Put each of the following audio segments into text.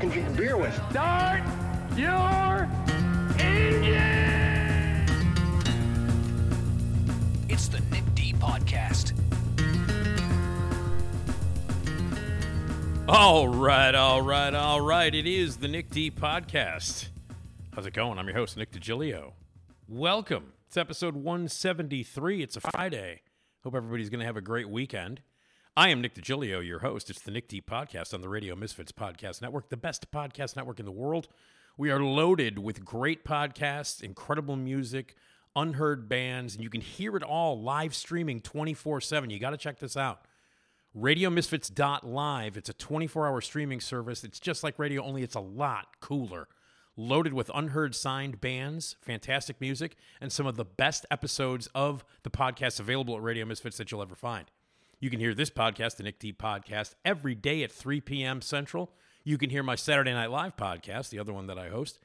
Can drink a beer with. start your engine! It's the Nick D Podcast. All right, all right, all right. It is the Nick D podcast. How's it going? I'm your host, Nick DiGilio. Welcome. It's episode 173. It's a Friday. Hope everybody's going to have a great weekend. I am Nick DiGilio, your host. It's the Nick D podcast on the Radio Misfits Podcast Network, the best podcast network in the world. We are loaded with great podcasts, incredible music, unheard bands, and you can hear it all live streaming 24 7. You got to check this out radiomisfits.live. It's a 24 hour streaming service. It's just like radio, only it's a lot cooler. Loaded with unheard signed bands, fantastic music, and some of the best episodes of the podcast available at Radio Misfits that you'll ever find. You can hear this podcast, the Nick D Podcast, every day at 3 p.m. Central. You can hear my Saturday Night Live podcast, the other one that I host.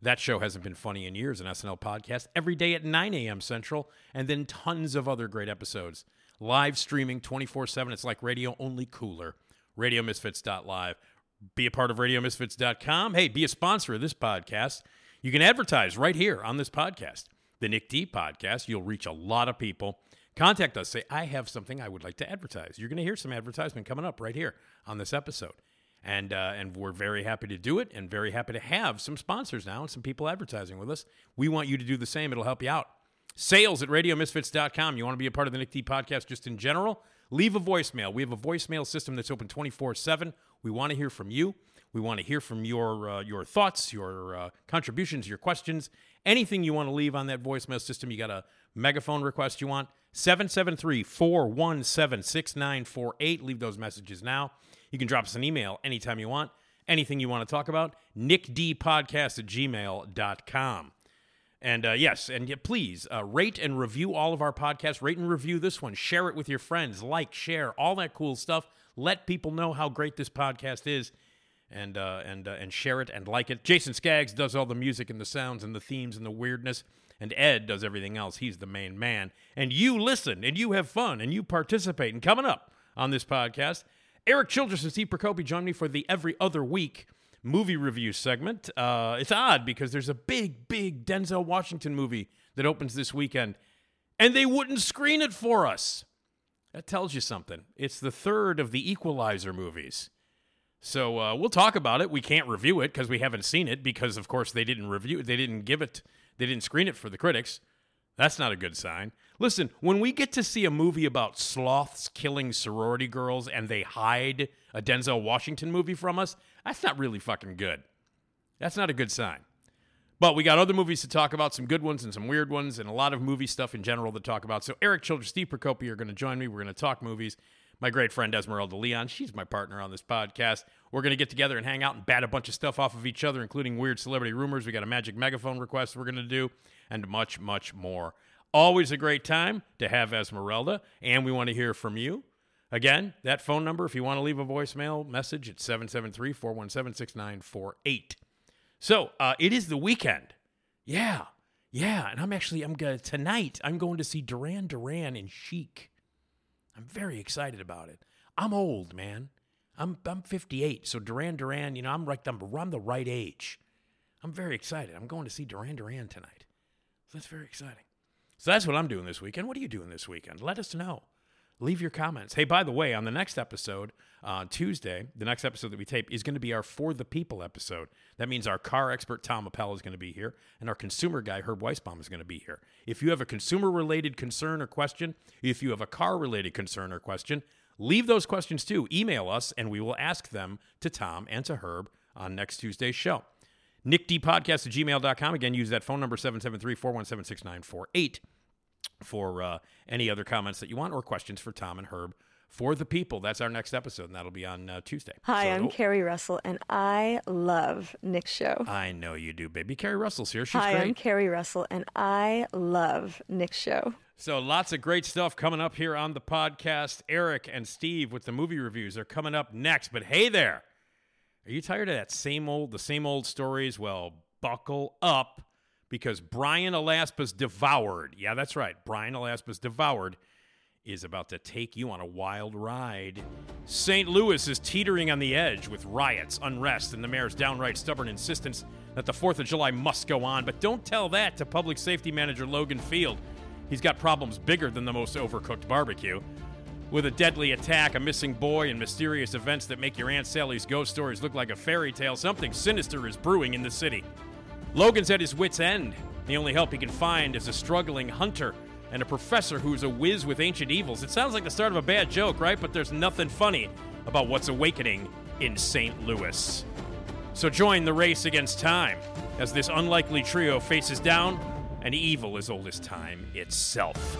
That show hasn't been funny in years, an SNL podcast, every day at 9 a.m. Central, and then tons of other great episodes. Live streaming 24 7. It's like radio, only cooler. RadioMisfits.live. Be a part of RadioMisfits.com. Hey, be a sponsor of this podcast. You can advertise right here on this podcast, the Nick D podcast. You'll reach a lot of people. Contact us. Say, I have something I would like to advertise. You're going to hear some advertisement coming up right here on this episode. And uh, and we're very happy to do it and very happy to have some sponsors now and some people advertising with us. We want you to do the same. It'll help you out. Sales at radiomisfits.com you want to be a part of the nick d podcast just in general? Leave a voicemail. We have a voicemail system that's open 24-7 we want to hear from you. We want to hear from your uh, your thoughts your uh, contributions your questions. Anything you want to leave on that voicemail system you got a megaphone request you want 773-417-6948 leave those messages now you can drop us an email anytime you want anything you want to talk about nickdpodcast at gmail.com and uh, yes, and yeah, please uh, rate and review all of our podcasts. Rate and review this one. Share it with your friends. Like, share, all that cool stuff. Let people know how great this podcast is, and uh, and uh, and share it and like it. Jason Skaggs does all the music and the sounds and the themes and the weirdness, and Ed does everything else. He's the main man. And you listen and you have fun and you participate. And coming up on this podcast, Erik Childress and Steve Prokopy join me for the every other week movie review segment. Uh, it's odd because there's a big, big Denzel Washington movie that opens this weekend, and they wouldn't screen it for us. That tells you something. It's the third of the Equalizer movies. So uh, we'll talk about it. We can't review it because we haven't seen it because, of course, they didn't review it. They didn't give it. They didn't screen it for the critics. That's not a good sign. Listen, when we get to see a movie about sloths killing sorority girls and they hide a Denzel Washington movie from us, that's not really fucking good. That's not a good sign. But we got other movies to talk about, some good ones and some weird ones, and a lot of movie stuff in general to talk about. So Erik Childress, Steve Prokopy are going to join me. We're going to talk movies. My great friend Esmeralda Leon, she's my partner on this podcast. We're going to get together and hang out and bat a bunch of stuff off of each other, including weird celebrity rumors. We got a magic megaphone request we're going to do, and much, much more. Always a great time to have Esmeralda, and we want to hear from you. Again, that phone number, if you want to leave a voicemail message, it's 773 417 6948. So uh, it is the weekend. Yeah. Yeah. And I'm actually, I'm going to, tonight, I'm going to see Duran Duran in Chic. I'm very excited about it. I'm old, man. I'm, I'm 58. So Duran Duran, you know, I'm right, I'm, I'm the right age. I'm very excited. I'm going to see Duran Duran tonight. So that's very exciting. So that's what I'm doing this weekend. What are you doing this weekend? Let us know. Leave your comments. Hey, by the way, on the next episode, uh, Tuesday, the next episode that we tape is going to be our For the People episode. That means our car expert, Tom Appel, is going to be here, and our consumer guy, Herb Weisbaum, is going to be here. If you have a consumer related concern or question, if you have a car related concern or question, leave those questions too. Email us, and we will ask them to Tom and to Herb on next Tuesday's show. NickDpodcast at gmail.com. Again, use that phone number 773 417 6948 for uh, any other comments that you want or questions for Tom and Herb for the people. That's our next episode, and that'll be on uh, Tuesday. Hi, So- I'm oh, Carrie Russell, and I love Nick's show. I know you do, baby. Carrie Russell's here. She's Hi, great. I'm Carrie Russell, and I love Nick's show. So lots of great stuff coming up here on the podcast. Erik and Steve with the movie reviews are coming up next. But hey there, are you tired of that same old, the same old stories? Well, buckle up because Brian Alaspa's Devoured. Yeah, that's right. Brian Alaspa's Devoured is about to take you on a wild ride. St. Louis is teetering on the edge with riots, unrest, and the mayor's downright stubborn insistence that the 4th of July must go on. But don't tell that to public safety manager Logan Field. He's got problems bigger than the most overcooked barbecue. With a deadly attack, a missing boy, and mysterious events that make your Aunt Sally's ghost stories look like a fairy tale, something sinister is brewing in the city. Logan's at his wits' end. The only help he can find is a struggling hunter and a professor who's a whiz with ancient evils. It sounds like the start of a bad joke, right? But there's nothing funny about what's awakening in St. Louis. So join the race against time as this unlikely trio faces down an evil as old as time itself.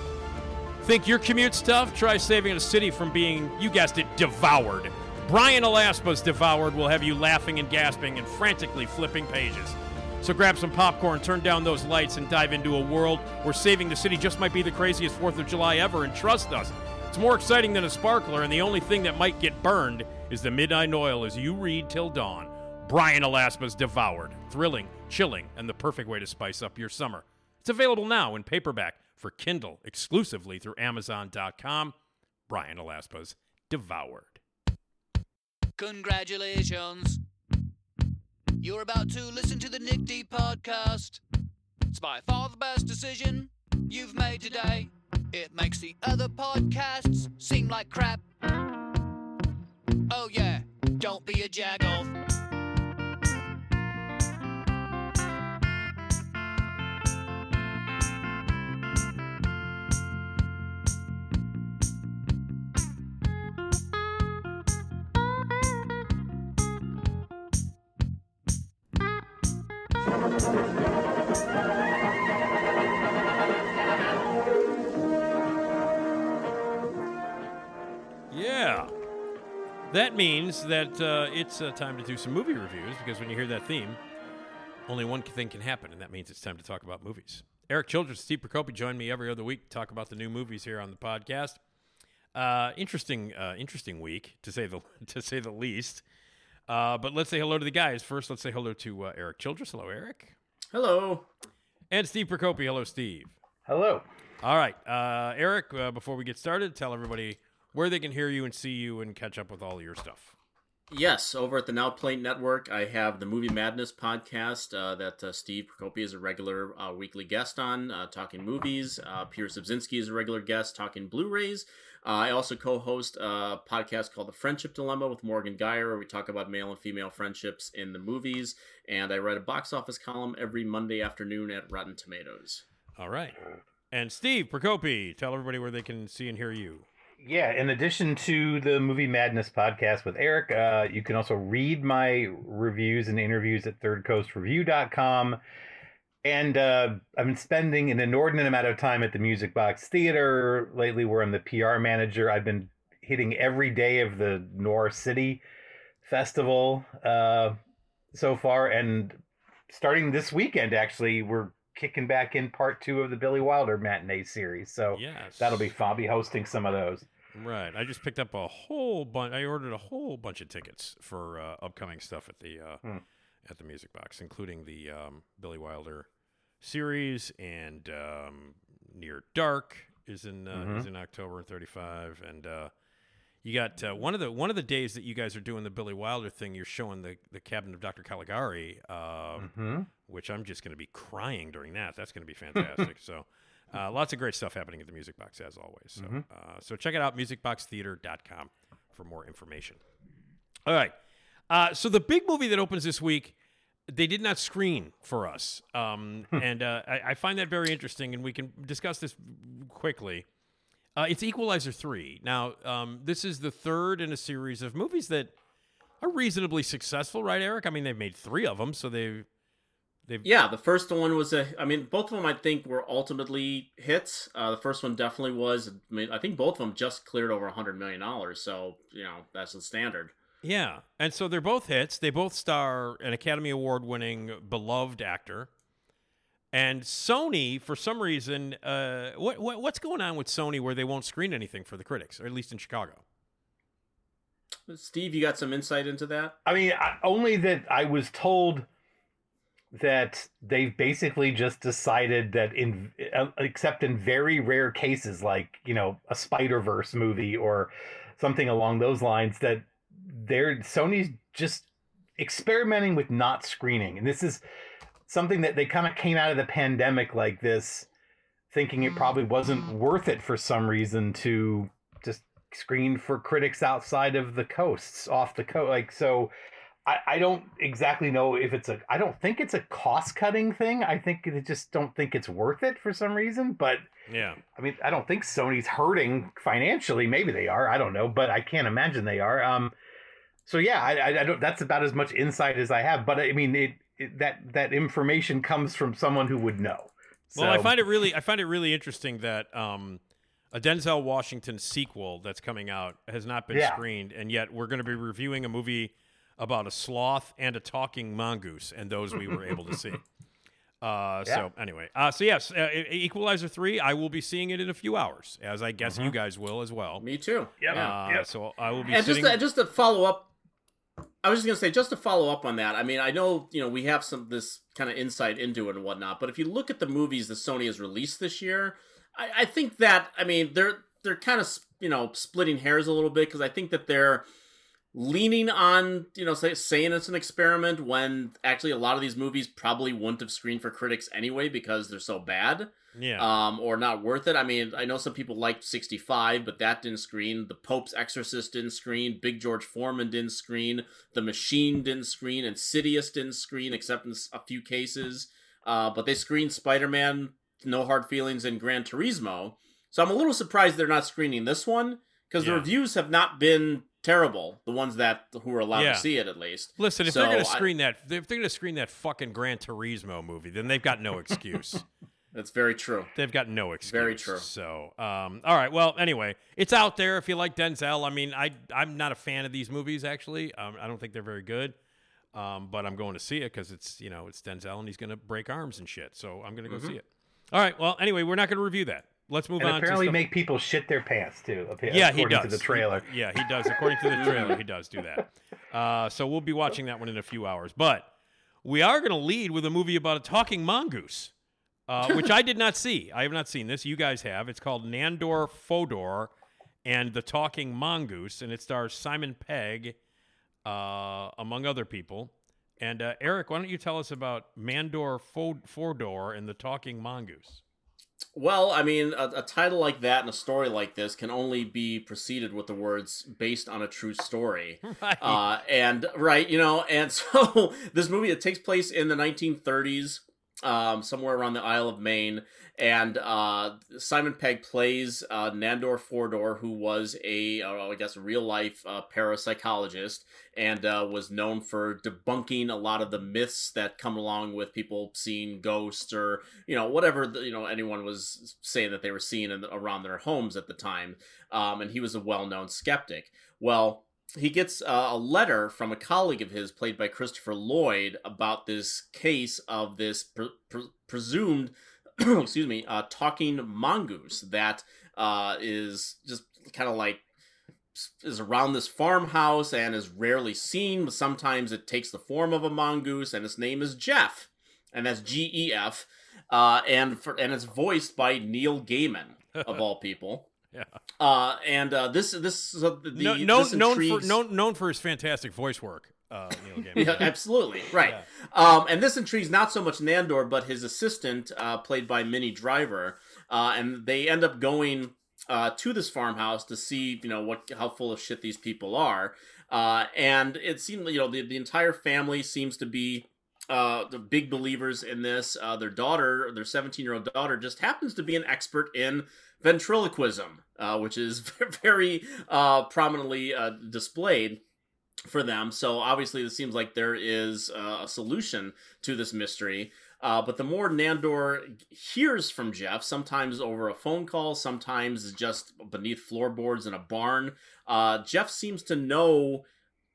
Think your commute's tough? Try saving a city from being, you guessed it, devoured. Brian Alaspa's Devoured will have you laughing and gasping and frantically flipping pages. So grab some popcorn, turn down those lights, and dive into a world where saving the city just might be the craziest 4th of July ever. And trust us, it's more exciting than a sparkler, and the only thing that might get burned is the midnight oil as you read till dawn. Brian Alaspa's Devoured. Thrilling, chilling, and the perfect way to spice up your summer. It's available now in paperback for Kindle exclusively through Amazon.com. Brian Alaspa's Devoured. Congratulations. You're about to listen to the Nick D podcast. It's by far the best decision you've made today. It makes the other podcasts seem like crap. Oh, yeah, don't be a jagoff. Yeah. That means that uh, it's uh, time to do some movie reviews because when you hear that theme, only one thing can happen, and that means it's time to talk about movies. Erik Childress, Steve Prokopy join me every other week to talk about the new movies here on the podcast. Uh, interesting, uh, interesting week to say the to say the least. Uh, but let's say hello to the guys first. Let's say hello to uh, Erik Childress. Hello, Erik, Hello. and Steve Prokopy. Hello, Steve. Hello. All right, uh, Erik. Uh, before we get started, tell everybody where they can hear you and see you and catch up with all your stuff. Yes, over at the Now Playing Network, I have the Movie Madness podcast uh, that uh, Steve Prokopy is a regular uh, weekly guest on, uh, talking movies. Uh, Peter Sobczynski is a regular guest, talking Blu-rays. Uh, I also co-host a podcast called The Friendship Dilemma with Morgan Geyer, where we talk about male and female friendships in the movies. And I write a box office column every Monday afternoon at Rotten Tomatoes. All right, and Steve Prokopy. Tell everybody where they can see and hear you. Yeah, in addition to the Movie Madness podcast with Erik, uh, you can also read my reviews and interviews at thirdcoastreview.com. And uh, I've been spending an inordinate amount of time at the Music Box Theater lately, where I'm the PR manager. I've been hitting every day of the Noir City Festival uh, so far. And starting this weekend, actually, we're kicking back in part two of the Billy Wilder matinee series. So Yes, that'll be fun. I'll be hosting some of those. right. I just picked up a whole bunch. I ordered a whole bunch of tickets for uh, upcoming stuff at the uh, Hmm. At the Music Box, including the um, Billy Wilder series and um, Near Dark is in uh, Mhm. is in October 35, and uh, you got uh, one of the one of the days that you guys are doing the Billy Wilder thing. You're showing the the Cabinet of Dr. Caligari. Uh, hmm which I'm just going to be crying during that. That's going to be fantastic. so, uh, lots of great stuff happening at the Music Box as always. So, uh, so check it out, musicboxtheater.com for more information. All right. Uh, so the big movie that opens this week, they did not screen for us, um, and uh, I, I find that very interesting, and we can discuss this quickly. Uh, it's Equalizer three. Now, um, this is the third in a series of movies that are reasonably successful, right, Erik? I mean, they've made three of them, so they've They've Yeah, the first one was a. I mean, both of them I think were ultimately hits. Uh, the first one definitely was. I mean, I think both of them just cleared over a hundred million dollars. So you know that's the standard. Yeah, and so they're both hits. They both star an Academy Award winning beloved actor. And Sony, for some reason, uh, what, what what's going on with Sony where they won't screen anything for the critics, or at least in Chicago? Steve, you got some insight into that? I mean, I, only that I was told that they've basically just decided that in uh, except in very rare cases like you know a spider verse movie or something along those lines that they're sony's just experimenting with not screening and this is something that they kind of came out of the pandemic like this thinking it probably wasn't worth it for some reason to just screen for critics outside of the coasts off the coast like so I, I don't exactly know if it's a I don't think it's a cost cutting thing. I think they just don't think it's worth it for some reason. But Yeah, I mean, I don't think Sony's hurting financially. Maybe they are. I don't know, but I can't imagine they are. Um, so yeah, I, I, I don't. That's about as much insight as I have. But I mean, it, it that that information comes from someone who would know. Well, I find it really, I find it really interesting that um, a Denzel Washington sequel that's coming out has not been Yeah. screened, and yet we're going to be reviewing a movie about a sloth and a talking mongoose, and those we were able to see. Uh, So anyway, uh, so yes, uh, Equalizer three. I will be seeing it in a few hours, as I guess you guys will as well. Me too. Yep. Yeah. Uh, So I will be and just to, just to follow up i was just to say just to follow up on that i mean i know you know we have some this kind of insight into it and whatnot but if you look at the movies that sony has released this year i, I think that i mean they're they're kind of you know splitting hairs a little bit because i think that they're leaning on you know say, saying it's an experiment when actually a lot of these movies probably wouldn't have screened for critics anyway because they're so bad yeah, um, or not worth it. I mean, I know some people liked 65, but that didn't screen. The Pope's Exorcist didn't screen. Big George Foreman didn't screen. The Machine didn't screen. Insidious didn't screen, except in a few cases. Uh, but they screened Spider Man, No Hard Feelings, and Gran Turismo. So I'm a little surprised they're not screening this one because the reviews have not been terrible. The ones that who are allowed Yeah. to see it, at least. Listen, if So they're going to I- screen that, if they're going to screen that fucking Gran Turismo movie, then they've got no excuse. That's very true. They've got no excuse. Very true. So, um, all right. Well, anyway, it's out there if you like Denzel. I mean, I I'm not a fan of these movies actually. Um, I don't think they're very good. Um, but I'm going to see it because it's you know it's Denzel and he's going to break arms and shit. So I'm going to go see it. All right. Well, anyway, we're not going to review that. Let's move and on. apparently to make people shit their pants too. yeah, he according does. to the trailer. He- yeah, he does. According to the trailer, he does do that. Uh, so we'll be watching that one in a few hours. But we are going to lead with a movie about a talking mongoose, uh, which I did not see. I have not seen this. You guys have. It's called Nandor Fodor and the Talking Mongoose, and it stars Simon Pegg, uh, among other people. And uh, Erik, why don't you tell us about Nandor Fodor and the Talking Mongoose? Well, I mean, a, a title like that and a story like this can only be preceded with the words "based on a true story." Right. Uh, and right, you know, and so this movie it takes place in the 1930s, um, somewhere around the Isle of Maine, and uh, Simon Pegg plays uh, Nandor Fodor, who was a, uh, I guess, real life uh, parapsychologist, and uh, was known for debunking a lot of the myths that come along with people seeing ghosts or you know whatever the, you know anyone was saying that they were seeing in, around their homes at the time. Um, and he was a well-known skeptic. Well he gets uh, a letter from a colleague of his, played by Christopher Lloyd, about this case of this pre- pre- presumed, excuse me, uh, talking mongoose that uh, is just kind of like is around this farmhouse and is rarely seen. But sometimes it takes the form of a mongoose, and its name is Gef, and that's G E F, uh, and for and it's voiced by Neil Gaiman of all people. Yeah. Uh, and uh, this this uh, the, No, this known, for known, known for his fantastic voice work. Uh, Neil Gaiman. yeah, absolutely right. Um, and this intrigues not so much Nandor, but his assistant, uh, played by Minnie Driver. Uh, and they end up going uh, to this farmhouse to see, you know, what how full of shit these people are. Uh, and it seemed, you know, the, the entire family seems to be uh, the big believers in this. Uh, their daughter, their 17 year old daughter, just happens to be an expert in ventriloquism, uh, which is very uh, prominently uh, displayed. for them. So obviously, it seems like there is uh, a solution to this mystery. Uh, but the more Nandor hears from Gef, sometimes over a phone call, sometimes just beneath floorboards in a barn, uh, Gef seems to know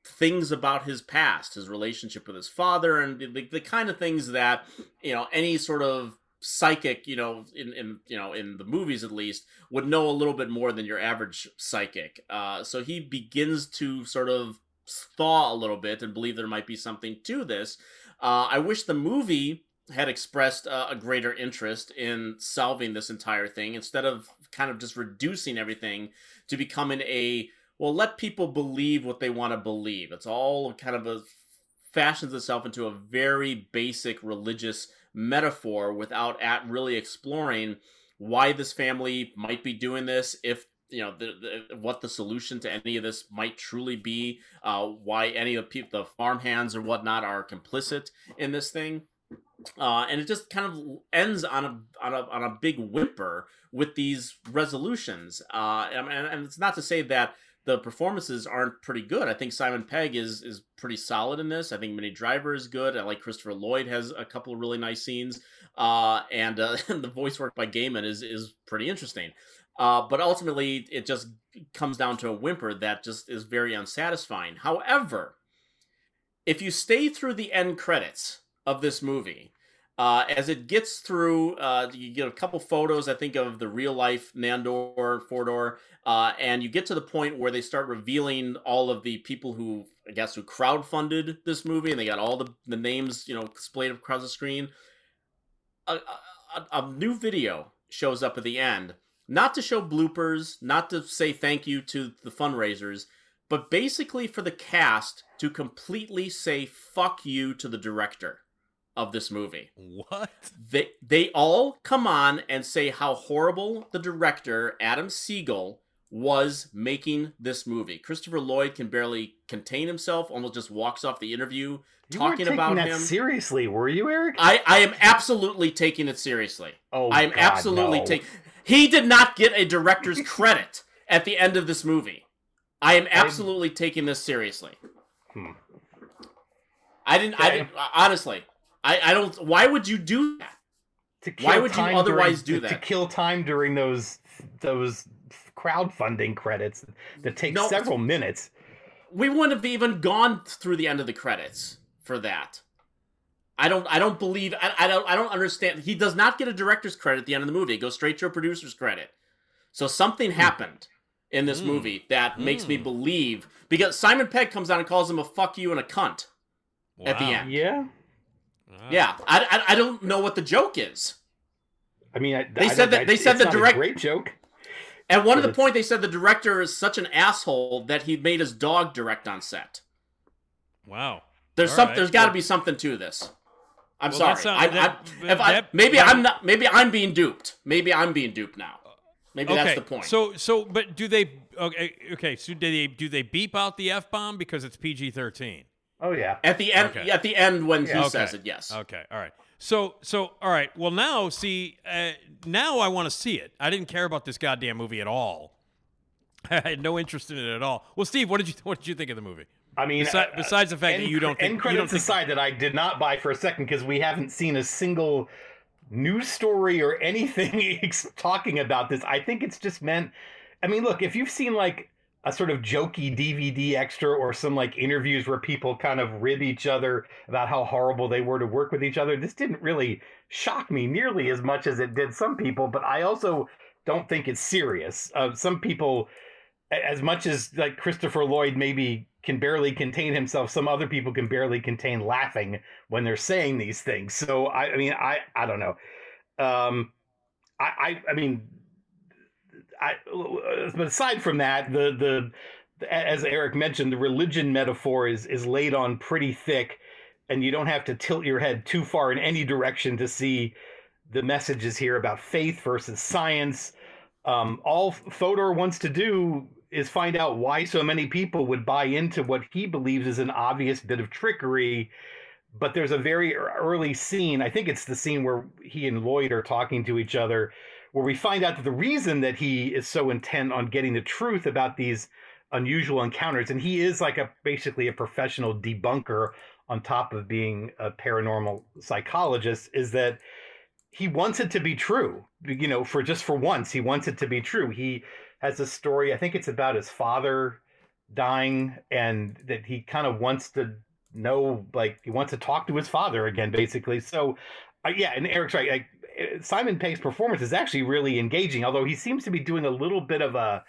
things about his past, his relationship with his father, and the, the kind of things that you know any sort of psychic, you know, in, in you know in the movies at least, would know a little bit more than your average psychic. Uh, so he begins to sort of thaw a little bit and believe there might be something to this. Uh, I wish the movie had expressed uh, a greater interest in solving this entire thing instead of kind of just reducing everything to becoming a well let people believe what they want to believe it's all kind of a fashions itself into a very basic religious metaphor without at really exploring why this family might be doing this if you know the, the, what the solution to any of this might truly be uh, why any of the the farmhands or whatnot are complicit in this thing uh, and it just kind of ends on a on a on a big whimper with these resolutions. Uh, and, and it's not to say that the performances aren't pretty good. I think Simon Pegg is is pretty solid in this. I think Minnie Driver is good. I like Christopher Lloyd has a couple of really nice scenes, uh, and, uh, the voice work by Gaiman is is pretty interesting. Uh, but ultimately, it just comes down to a whimper that just is very unsatisfying. However, if you stay through the end credits of this movie. Uh, as it gets through, uh, you get a couple photos, I think, of the real life Nandor, Fodor, uh, and you get to the point where they start revealing all of the people who, I guess, who crowdfunded this movie, and they got all the, the names, you know, displayed across the screen. A, a, a new video shows up at the end, not to show bloopers, not to say thank you to the fundraisers, but basically for the cast to completely say fuck you to the director of this movie. What? They they all come on and say how horrible the director Adam Sigal was making this movie. Christopher Lloyd can barely contain himself, almost just walks off the interview You talking about him. seriously, were you, Erik? I I am absolutely taking it seriously. Oh, I am God, absolutely no. taking. He did not get a director's credit at the end of this movie. I am absolutely taking this seriously. Hmm. I didn't. I didn't, honestly. I, I don't. Why would you do that? To Why would you otherwise during- do that? To kill time during those those crowdfunding credits that take No, several minutes. We wouldn't have even gone through the end of the credits for that. I don't. I don't believe. I, I don't. I don't understand. He does not get a director's credit at the end of the movie. It goes straight to a producer's credit. So something Hmm. happened in this movie that makes me believe because Simon Pegg comes out and calls him a fuck you and a cunt at the end. Yeah. Wow. Yeah, I, I, I don't know what the joke is. I mean, I, They I said don't- that- they said the not a direct- great joke. And one of the point they said the director is such an asshole that he made his dog direct on set. Wow. There's All some. right. There's got to be something to this. I'm Well, sorry. that sound- I, that- I, if I, that- maybe that- I'm not. Maybe I'm being duped. Maybe I'm being duped now. Maybe okay. that's the point. So so but do they okay okay so do they do they beep out the f bomb because it's PG thirteen? Oh yeah. at the end, Okay. at the end when he Okay. says it, yes. Okay. All right. So so all right. Well now see uh, now I want to see it. I didn't care about this goddamn movie at all. I had no interest in it at all. Well, Steve, what did you what did you think of the movie? I mean, Besi- uh, besides the fact end that you don't think end you don't think aside that I did not buy for a second because we haven't seen a single news story or anything talking about this. I think it's just meant. I mean, look, if you've seen like a sort of jokey DVD extra or some like interviews where people kind of rib each other about how horrible they were to work with each other, this didn't really shock me nearly as much as it did some people. But I also don't think it's serious. Uh, some people as much as like Christopher Lloyd maybe can barely contain himself, some other people can barely contain laughing when they're saying these things. So I, I mean, I, I don't know. Um, I, I, I mean, I. But aside from that, the the as Erik mentioned, the religion metaphor is is laid on pretty thick, and you don't have to tilt your head too far in any direction to see the messages here about faith versus science. Um, all Fodor wants to do is find out why so many people would buy into what he believes is an obvious bit of trickery. But there's a very early scene. I think it's the scene where he and Lloyd are talking to each other, where we find out that the reason that he is so intent on getting the truth about these unusual encounters, and he is like a basically a professional debunker on top of being a paranormal psychologist. Is that he wants it to be true? You know, for just for once, he wants it to be true. He has a story. I think it's about his father dying, and that he kind of wants to know, like he wants to talk to his father again, basically. So, uh, yeah, and Erik's right. Like, Simon Pegg's performance is actually really engaging, although he seems to be doing a little bit of a,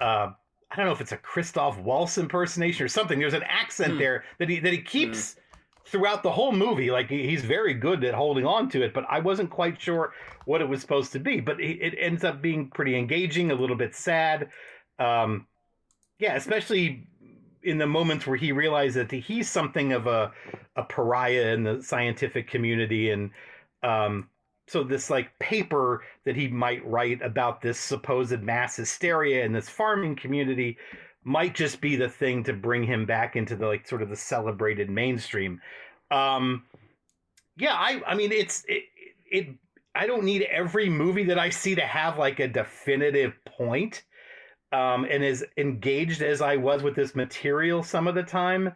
uh, I don't know if it's a Christoph Waltz impersonation or something. There's an accent Hmm. there that he that he keeps throughout the whole movie. Like he's very good at holding on to it, but I wasn't quite sure what it was supposed to be. But it, it ends up being pretty engaging, a little bit sad. Um, yeah, especially in the moments where he realizes that he's something of a a pariah in the scientific community, and um, so this like paper that he might write about this supposed mass hysteria in this farming community might just be the thing to bring him back into the like sort of the celebrated mainstream. Um, yeah, I I mean it's it, it I don't need every movie that I see to have like a definitive point. Um, and as engaged as I was with this material some of the time,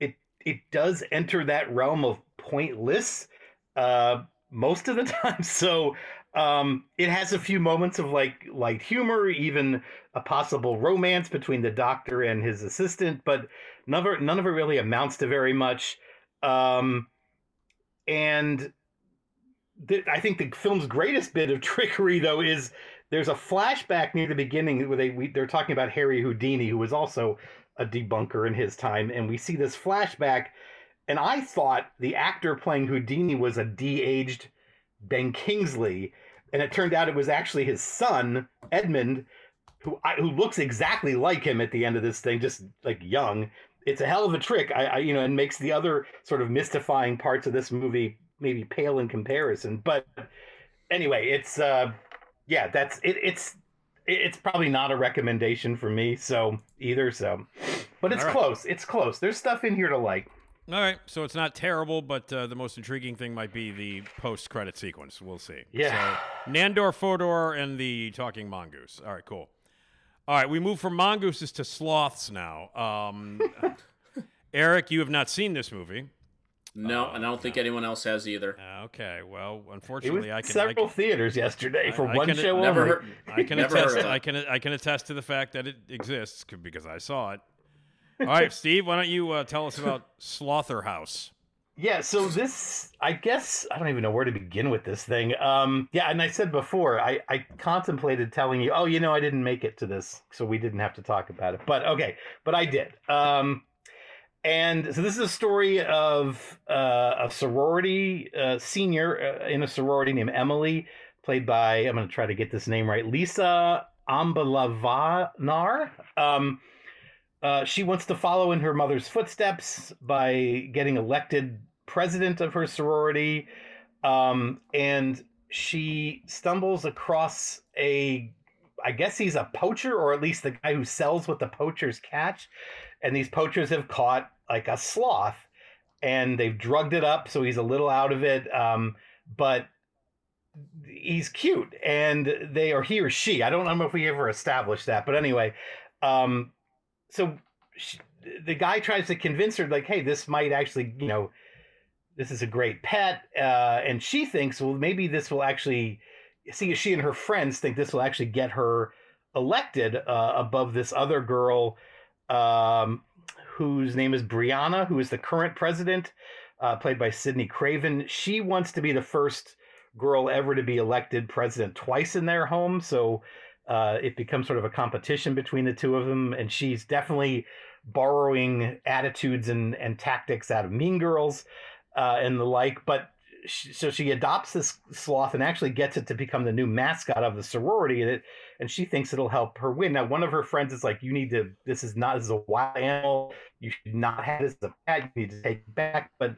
it it does enter that realm of pointless uh, most of the time. So um, it has a few moments of like light humor, even a possible romance between the doctor and his assistant, but none of it, none of it really amounts to very much. Um, and the, I think the film's greatest bit of trickery, though, is there's a flashback near the beginning where they we, they're talking about Harry Houdini, who was also a debunker in his time, and we see this flashback. And I thought the actor playing Houdini was a de-aged Ben Kingsley, and it turned out it was actually his son Edmund, who I, who looks exactly like him at the end of this thing, just like young. It's a hell of a trick, I, I you know, and makes the other sort of mystifying parts of this movie maybe pale in comparison. But anyway, it's uh, yeah, that's it, it's it's probably not a recommendation for me, so either. So, but it's right. close. It's close. There's stuff in here to like. All right, so it's not terrible, but uh, the most intriguing thing might be the post-credit sequence. We'll see. Yeah. So, Nandor Fodor and the talking mongoose. All right, cool. All right, we move from mongooses to sloths now. Um, Erik, you have not seen this movie. No, and I don't think anyone else has either. Okay, well, It was unfortunately, I can. I several can theaters yesterday for I one can- show Never only. heard. I can Never attest. I can. I can attest to the fact that it exists because I saw it. All right, Steve, why don't you uh, tell us about Slotherhouse? Yeah, so this, I guess, I don't even know where to begin with this thing. Um, yeah, and I said before, I, I contemplated telling you, oh, you know, I didn't make it to this, so we didn't have to talk about it. But okay, but I did. Um, and so this is a story of uh, a sorority uh, senior uh, in a sorority named Emily, played by, I'm going to try to get this name right, Lisa Ambalavanar. Um, uh, she wants to follow in her mother's footsteps by getting elected president of her sorority. Um, and she stumbles across a, I guess he's a poacher, or at least the guy who sells what the poachers catch. And these poachers have caught like a sloth and they've drugged it up. So he's a little out of it. Um, but he's cute and they or he or she i don't know if we ever established that but anyway um so she, the guy tries to convince her like hey this might actually you know this is a great pet uh and she thinks well maybe this will actually see she and her friends think this will actually get her elected uh, above this other girl um whose name is brianna who is the current president uh, played by sydney craven she wants to be the first girl ever to be elected president twice in their home. So uh, it becomes sort of a competition between the two of them. And she's definitely borrowing attitudes and, and tactics out of Mean Girls uh, and the like. But she, so she adopts this sloth and actually gets it to become the new mascot of the sorority. And, it, and she thinks it'll help her win. Now, one of her friends is like, You need to, this is not, this is a wild animal. You should not have this as a pet. You need to take it back. But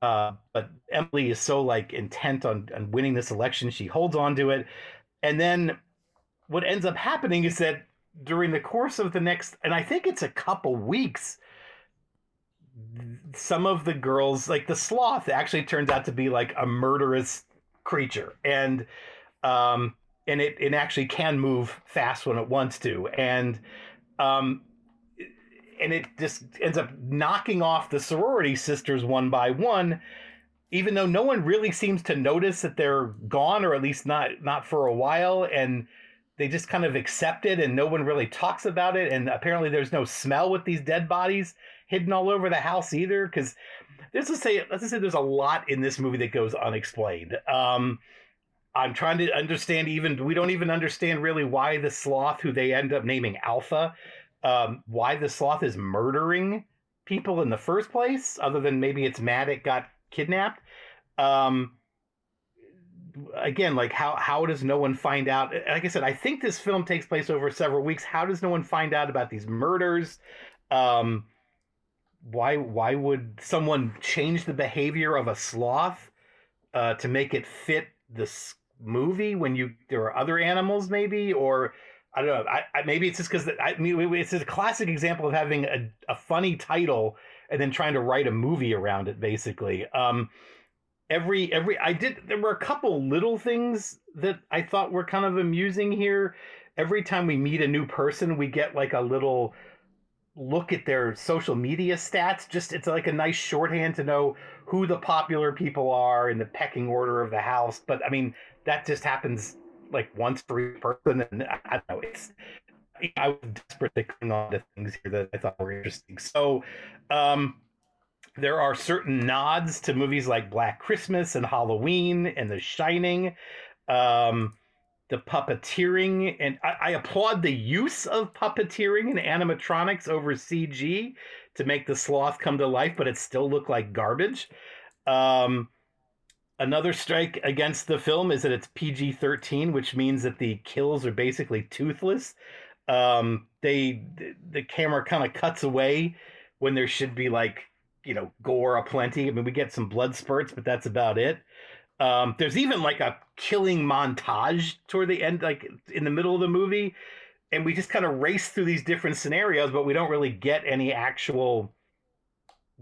uh, but Emily is so like intent on, on winning this election, she holds on to it. And then what ends up happening is that during the course of the next, and I think it's a couple weeks, some of the girls, like the sloth, actually turns out to be like a murderous creature, and um, and it it actually can move fast when it wants to, and Um, and it just ends up knocking off the sorority sisters one by one even though no one really seems to notice that they're gone or at least not not for a while. And they just kind of accept it and no one really talks about it. And apparently there's no smell with these dead bodies hidden all over the house either. Because let's just say let's just say there's a lot in this movie that goes unexplained. Um i'm trying to understand even we don't even understand really why the sloth who they end up naming alpha um why the sloth is murdering people in the first place other than maybe it's mad it got kidnapped. Um again like how how does no one find out like i said i think this film takes place over several weeks how does no one find out about these murders um why why would someone change the behavior of a sloth uh to make it fit this movie when you there are other animals maybe or I don't know. I, I maybe it's just because I mean it's a classic example of having a, a funny title and then trying to write a movie around it. Basically, um, every every I did there were a couple little things that I thought were kind of amusing here. Every time we meet a new person, we get like a little look at their social media stats. Just it's like a nice shorthand to know who the popular people are in the pecking order of the house. But I mean that just happens like once per person, and I, don't know. It's I was desperate to cling on to things here that I thought were interesting. So, um, there are certain nods to movies like Black Christmas and Halloween and The Shining. Um, the puppeteering, and I, I applaud the use of puppeteering and animatronics over CG to make the sloth come to life, but it still looked like garbage. Um, another strike against the film is that it's PG 13, which means that the kills are basically toothless. Um, they the camera kind of cuts away when there should be like you know gore aplenty. I mean, we get some blood spurts, but that's about it. Um, there's even like a killing montage toward the end, like in the middle of the movie, and we just kind of race through these different scenarios, but we don't really get any actual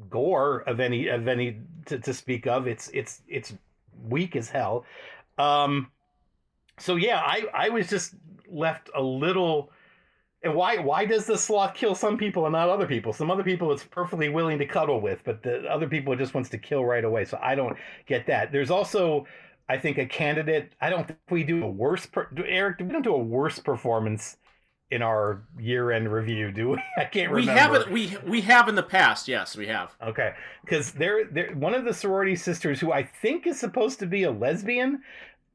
gore of any of any to, to speak of. It's it's it's weak as hell. Um, so yeah, I I was just left a little. And why why does the sloth kill some people and not other people? Some other people it's perfectly willing to cuddle with, but the other people it just wants to kill right away. So I don't get that. There's also, I think, a candidate. I don't think we do a worse. Per, do, Erik, we don't do a worse performance in our year-end review, do we? I can't remember. We haven't. We we have in the past. Yes, we have. Okay, because they're, they're one of the sorority sisters who I think is supposed to be a lesbian.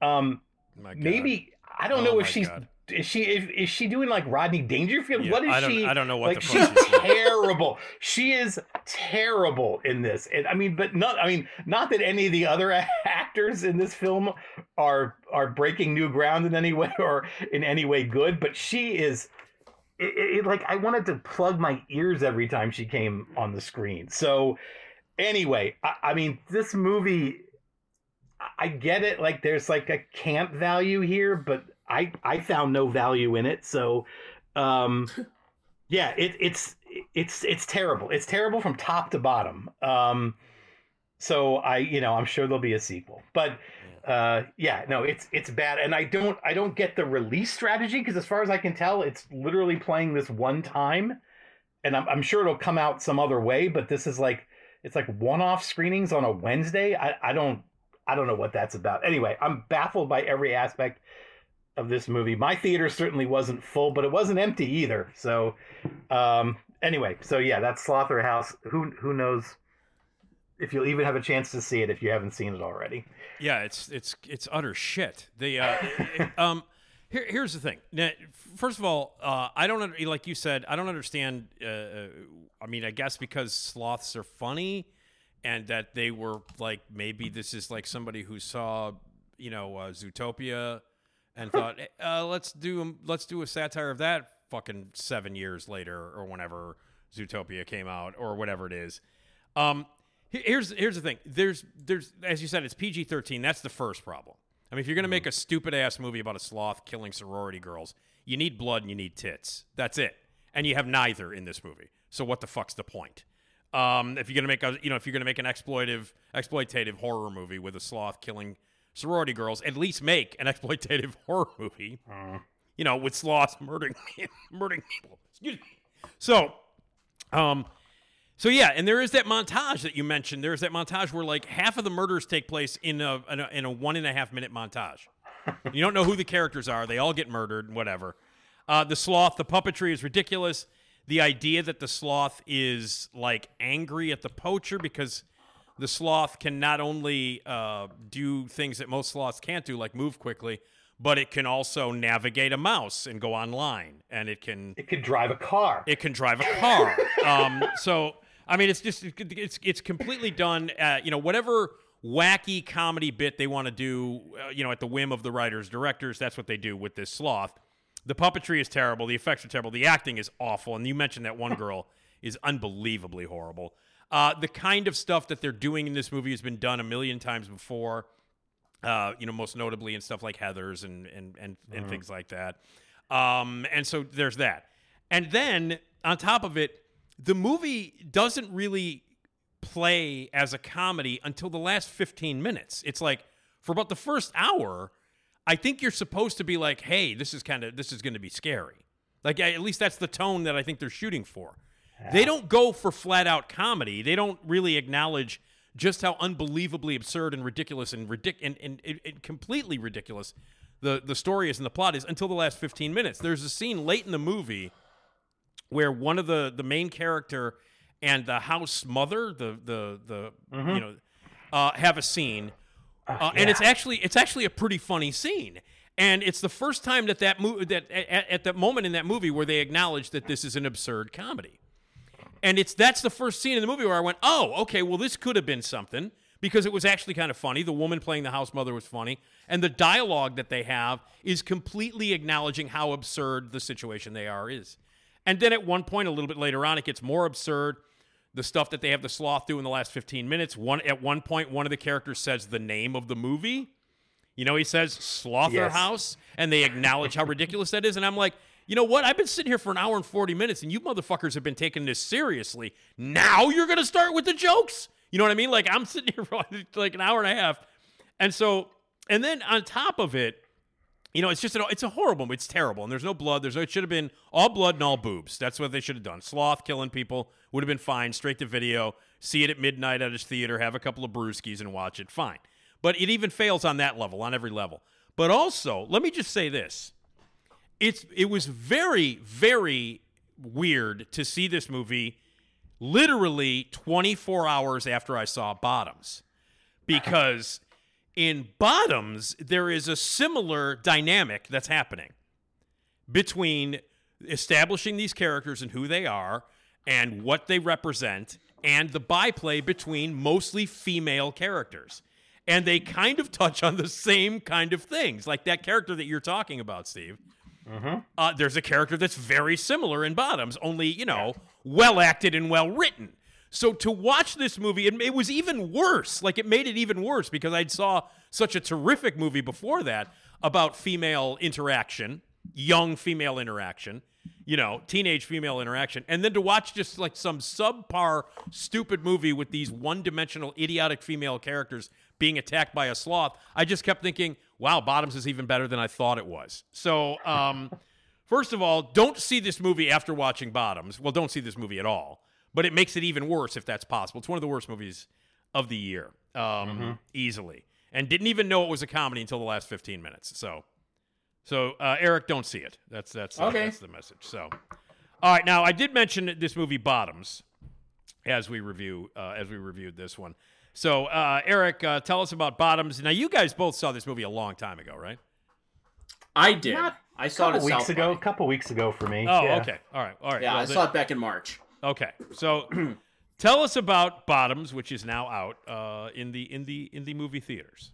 Um, My God. maybe I don't Oh know if she's God. Is she is, is she doing like Rodney Dangerfield? Yeah, what is I she? I don't know what like. the she's fuck she's doing. terrible. She is terrible in this, and I mean, but not. I mean, not that any of the other actors in this film are are breaking new ground in any way or in any way good, but she is. It, it, like I wanted to plug my ears every time she came on the screen. So anyway, I, I mean, this movie, I get it. Like, there's like a camp value here, but I I found no value in it. So, um, yeah, it, it's it's it's terrible. It's terrible from top to bottom. Um, so I, you know, I'm sure there'll be a sequel, but uh yeah no it's it's bad and i don't i don't get the release strategy because as far as i can tell it's literally playing this one time and I'm, I'm sure it'll come out some other way but this is like it's like one-off screenings on a wednesday i i don't i don't know what that's about anyway i'm baffled by every aspect of this movie my theater certainly wasn't full but it wasn't empty either so um anyway so yeah that's slotherhouse who who knows if you'll even have a chance to see it if you haven't seen it already Yeah, it's it's it's utter shit. The uh, um, here, here's the thing. Now, first of all, uh, I don't like you said. I don't understand. Uh, uh, I mean, I guess because sloths are funny, and that they were like maybe this is like somebody who saw you know uh, Zootopia and thought "Eh, uh, let's do let's do a satire of that fucking seven years later or whenever Zootopia came out or whatever it is. Um, here's here's the thing. There's there's as you said, it's PG thirteen. That's the first problem. I mean, if you're gonna make a stupid ass movie about a sloth killing sorority girls, you need blood and you need tits. That's it. And you have neither in this movie. So what the fuck's the point? Um, if you're gonna make a you know if you're gonna make an exploitive exploitative horror movie with a sloth killing sorority girls, at least make an exploitative horror movie. You know, with sloths murdering murdering people. Excuse me. So, um, so yeah, and there is that montage that you mentioned. There's that montage where like half of the murders take place in a in a, in a one and a half minute montage. you don't know who the characters are. They all get murdered. Whatever. Uh, the sloth, the puppetry is ridiculous. The idea that the sloth is like angry at the poacher because the sloth can not only uh, do things that most sloths can't do, like move quickly, but it can also navigate a mouse and go online, and it can It could drive a car. it can drive a car. um, so I mean, it's just it's it's completely done. At, you know, whatever wacky comedy bit they want to do, uh, you know, at the whim of the writers, directors. That's what they do with this sloth. The puppetry is terrible. The effects are terrible. The acting is awful. And you mentioned that one girl is unbelievably horrible. Uh, the kind of stuff that they're doing in this movie has been done a million times before. Uh, you know, most notably in stuff like Heathers and and and, and things like that. Um, and so there's that. And then on top of it, the movie doesn't really play as a comedy until the last 15 minutes. It's like for about the first hour, I think you're supposed to be like, "Hey, this is kind of this is going to be scary." Like at least that's the tone that I think they're shooting for. They don't go for flat out comedy. They don't really acknowledge just how unbelievably absurd and ridiculous and ridic- and, and, and, and completely ridiculous the the story is and the plot is until the last 15 minutes. There's a scene late in the movie where one of the the main character and the house mother, the the the you know, uh, have a scene, uh, and it's actually it's actually a pretty funny scene. And it's the first time that that mo- that at, at that moment in that movie where they acknowledge that this is an absurd comedy. And it's that's the first scene in the movie where I went, "Oh, okay, well this could have been something." Because it was actually kind of funny. The woman playing the house mother was funny. And the dialogue that they have is completely acknowledging how absurd the situation they are is. And then at one point, a little bit later on, it gets more absurd. The stuff that they have the sloth do in the last 15 minutes. One at one point, one of the characters says the name of the movie. You know, he says Slotherhouse, and they acknowledge how ridiculous that is. And I'm like, you know what? I've been sitting here for an hour and 40 minutes, and you motherfuckers have been taking this seriously. Now you're going to start with the jokes? You know what I mean? Like, I'm sitting here for like an hour and a half. And so, and then on top of it, you know, it's just an, it's a horrible. It's terrible, and there's no blood. There's no, it should have been all blood and all boobs. That's what they should have done. Sloth killing people would have been fine. Straight to video. See it at midnight at a theater. Have a couple of brewskis and watch it. Fine. But it even fails on that level, on every level. But also, let me just say this: it's it was very very weird to see this movie literally 24 hours after I saw Bottoms, because in Bottoms, there is a similar dynamic that's happening between establishing these characters and who they are and what they represent and the byplay between mostly female characters. And they kind of touch on the same kind of things, like that character that you're talking about, Steve. Uh, there's a character that's very similar in Bottoms, only, you know, well acted and well written. So to watch this movie, it, it was even worse. Like it made it even worse because I saw such a terrific movie before that about female interaction, young female interaction, you know, teenage female interaction, and then to watch just like some subpar stupid movie with these one-dimensional idiotic female characters being attacked by a sloth, I just kept thinking, wow, Bottoms is even better than I thought it was. So, um, first of all, don't see this movie after watching Bottoms. Well, don't see this movie at all. But it makes it even worse if that's possible. It's one of the worst movies of the year, um, easily. And didn't even know it was a comedy until the last 15 minutes. So, so uh, Eric, don't see it. That's that's uh, Okay. that's the message. So, all right. Now, I did mention this movie Bottoms as we review uh, as we reviewed this one. So, uh, Eric, uh, tell us about Bottoms. Now, you guys both saw this movie a long time ago, right? I did. Not I A saw it couple weeks ago. A couple weeks ago for me. Oh, yeah. okay. All right. All right. Yeah, Well, I the- saw it back in March. Okay, so tell us about Bottoms, which is now out uh, in the in the in the movie theaters.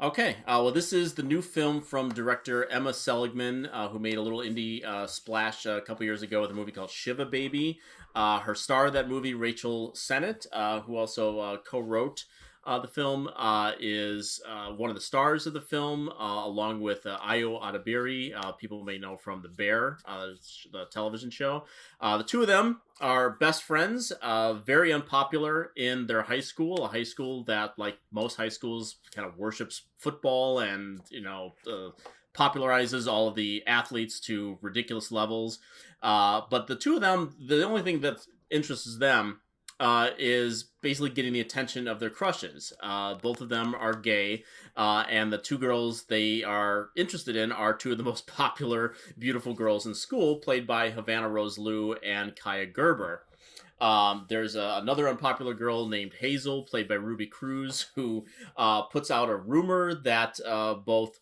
Okay, uh, well, this is the new film from director Emma Seligman, uh, who made a little indie uh, splash a couple years ago with a movie called Shiva Baby. Uh, her star of that movie, Rachel Sennett, uh, who also uh, co-wrote uh, the film, uh, is uh, one of the stars of the film, uh, along with uh, Ayo Edebiri. Uh, people may know from The Bear, the television show. The two of them are best friends, very unpopular in their high school, a high school that, like most high schools, kind of worships football and, you know, popularizes all of the athletes to ridiculous levels. But the two of them, the only thing that interests them uh, is basically getting the attention of their crushes. Uh, both of them are gay, uh, and the two girls they are interested in are two of the most popular, beautiful girls in school, played by Havana Rose Liu and Kaya Gerber. Um, there's a, another unpopular girl named Hazel, played by Ruby Cruz, who uh, puts out a rumor that uh, both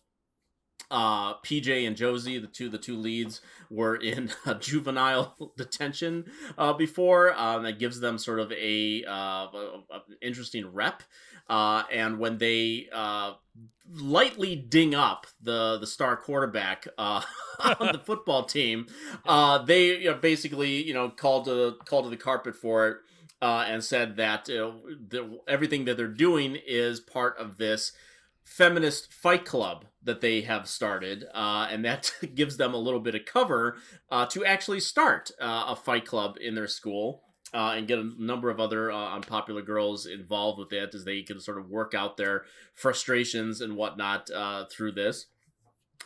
uh, PJ and Josie, the two the two leads, were in uh, juvenile detention uh, before. Um, that gives them sort of a, uh, a, a interesting rep. Uh, and when they uh, lightly ding up the the star quarterback uh, on the football team, uh, they you know, basically you know called to called to the carpet for it. Uh, and said that you know, the, everything that they're doing is part of this feminist fight club that they have started, uh, and that gives them a little bit of cover uh, to actually start uh, a fight club in their school. Uh, and get a number of other uh, unpopular girls involved with it as they can sort of work out their frustrations and whatnot uh, through this.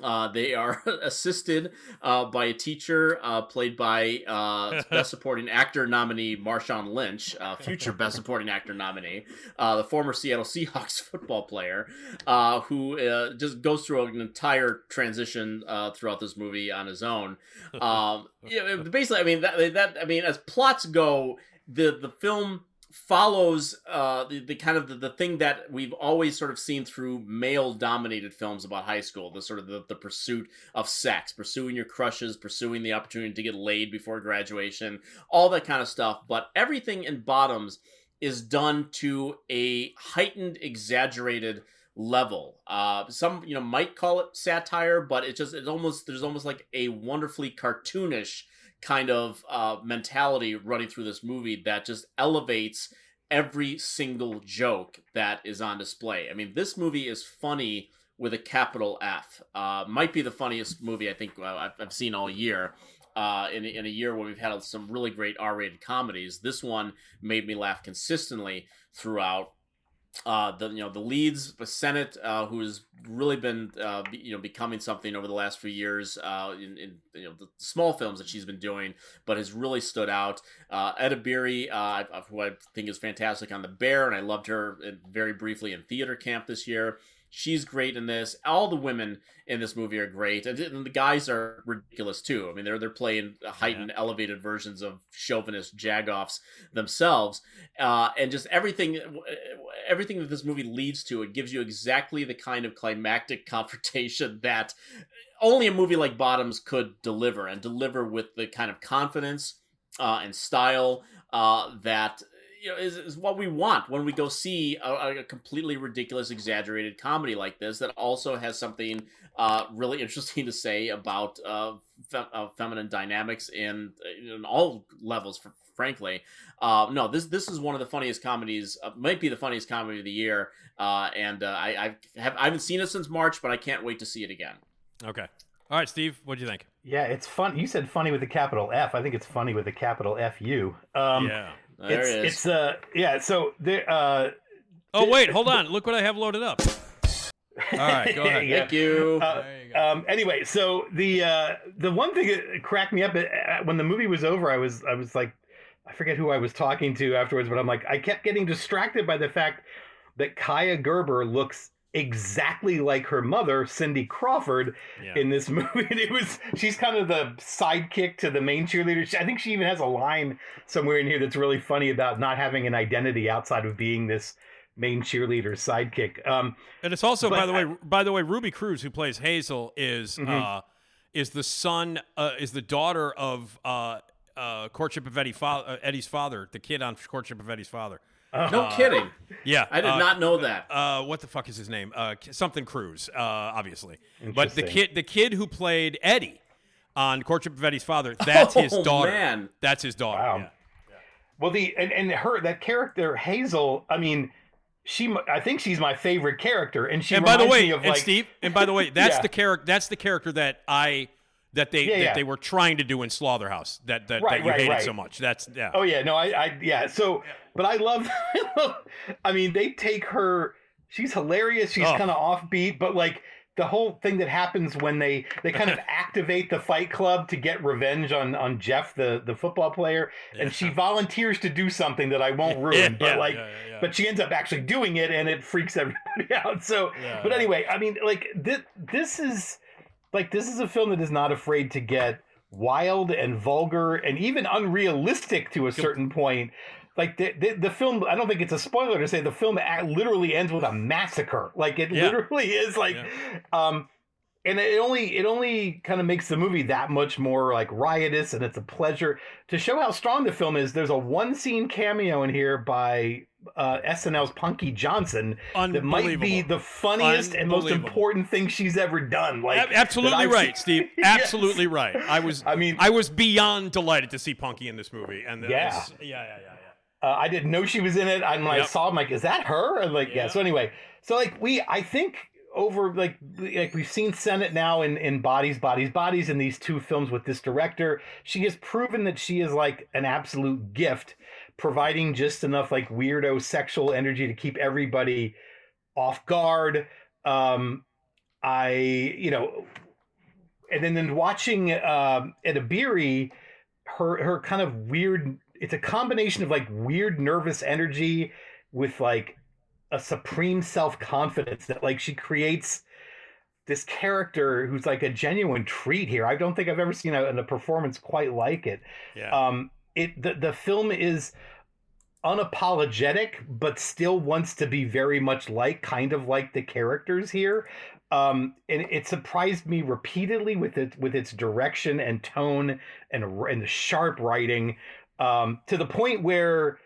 Uh, they are assisted uh, by a teacher uh, played by uh, Best Supporting Actor nominee Marshawn Lynch, uh, future Best Supporting Actor nominee, uh, the former Seattle Seahawks football player, uh, who uh, just goes through an entire transition uh, throughout this movie on his own. Um, you know, basically, I mean that, that I mean as plots go, the the film follows uh the, the kind of the, the thing that we've always sort of seen through male dominated films about high school the sort of the, the pursuit of sex pursuing your crushes pursuing the opportunity to get laid before graduation all that kind of stuff. But everything in bottoms is done to a heightened exaggerated level. Uh some you know might call it satire but it just it's almost there's almost like a wonderfully cartoonish kind of uh, mentality running through this movie that just elevates every single joke that is on display. I mean, this movie is funny with a capital F. Uh, might be the funniest movie I think uh, I've, I've seen all year. Uh, in, in a year where we've had some really great R-rated comedies, this one made me laugh consistently throughout uh, the you know the leads the Sennett, uh, who's really been uh, be, you know becoming something over the last few years uh, in, in you know the small films that she's been doing, but has really stood out. Uh, Edebiri, uh, who I think is fantastic on The Bear, and I loved her very briefly in Theater Camp this year. She's great in this. All the women in this movie are great, and, and the guys are ridiculous too. I mean, they're they're playing heightened, elevated versions of chauvinist jagoffs themselves, uh, and just everything, everything that this movie leads to, it gives you exactly the kind of climactic confrontation that only a movie like Bottoms could deliver, and deliver with the kind of confidence uh, and style uh, that you know is, is what we want when we go see a, a completely ridiculous exaggerated comedy like this that also has something uh, really interesting to say about uh, fe- uh, feminine dynamics in, in all levels fr- frankly uh, no this this is one of the funniest comedies uh, might be the funniest comedy of the year uh, and uh, I, I have I haven't seen it since March but I can't wait to see it again Okay. All right, Steve. What do you think? Yeah, it's fun. You said funny with a capital F. I think it's funny with a capital F U. Um, yeah. There it's, it is It's uh yeah. So there. Uh, Oh wait, hold on. Look what I have loaded up. All right, go ahead. Yeah. thank you Uh, you um, anyway, so the uh, the one thing that cracked me up uh, when the movie was over, I was I was like, I forget who I was talking to afterwards, but I'm like, I kept getting distracted by the fact that Kaya Gerber looks exactly like her mother, Cindy Crawford, Yeah. in this movie. It was she's kind of the sidekick to the main cheerleader. She- I think she even has a line somewhere in here that's really funny about not having an identity outside of being this main cheerleader sidekick. Um, And it's also, by the way, by the way, Ruby Cruz, who plays Hazel, is Mhm. uh, is the son, uh, is the daughter of uh, uh, courtship of Eddie fa- uh, Eddie's father, the kid on courtship of Eddie's father. No kidding Yeah, I did uh, not know that Uh, what the fuck is his name? Uh, something Cruz, uh, obviously. But the kid, the kid who played Eddie on courtship of Eddie's father, that's his Oh, daughter. man. That's his daughter. Wow. yeah. Well, the and, and her that character Hazel. I mean, she. I think she's my favorite character, and she. and by the reminds way, me of and like, Steve, and by the way, that's Yeah. the character. That's the character that I that they Yeah, that yeah. they were trying to do in Slotherhouse. That that, Right, that you right, hated right. so much. That's yeah. Oh yeah, no, I, I yeah. So, but I love. I mean, they take her. She's hilarious. She's Oh. kind of offbeat, but like the whole thing that happens when they they kind of activate the Fight Club to get revenge on on Jeff, the the football player, and she volunteers to do something that I won't ruin, but Yeah, like, yeah, yeah, yeah. but she ends up actually doing it, and it freaks everybody out. So, Yeah, but yeah. anyway, I mean, like this this is like this is a film that is not afraid to get wild and vulgar and even unrealistic to a certain point. Like the, the the film, I don't think it's a spoiler to say the film act- literally ends with a massacre. Like it Yeah. literally is like, um, and it only it only kind of makes the movie that much more like riotous, and it's a pleasure to show how strong the film is. There's a one scene cameo in here by uh, SNL's Punky Johnson that might be the funniest and most important thing she's ever done. Like that absolutely right. Steve. Yes. Absolutely right. I was. I mean, I was beyond delighted to see Punky in this movie, and Yeah. it's- yeah, yeah, yeah, yeah. Uh, I didn't know she was in it. And when I Yep. saw, I'm like, is that her? And like, yeah. Yeah. So anyway, so like we, I think over like like we've seen Sennett now in in Bodies, Bodies, Bodies in these two films with this director. She has proven that she is like an absolute gift, providing just enough like weirdo sexual energy to keep everybody off guard. Um, I you know, and then then watching um, Edebiri, her her kind of weird. It's a combination of like weird nervous energy with like a supreme self confidence that like she creates this character who's like a genuine treat here. I don't think I've ever seen a, a performance quite like it. Yeah. Um, it the the film is unapologetic, but still wants to be very much like kind of like the characters here. Um, and it surprised me repeatedly with it with its direction and tone and and the sharp writing um, to the point where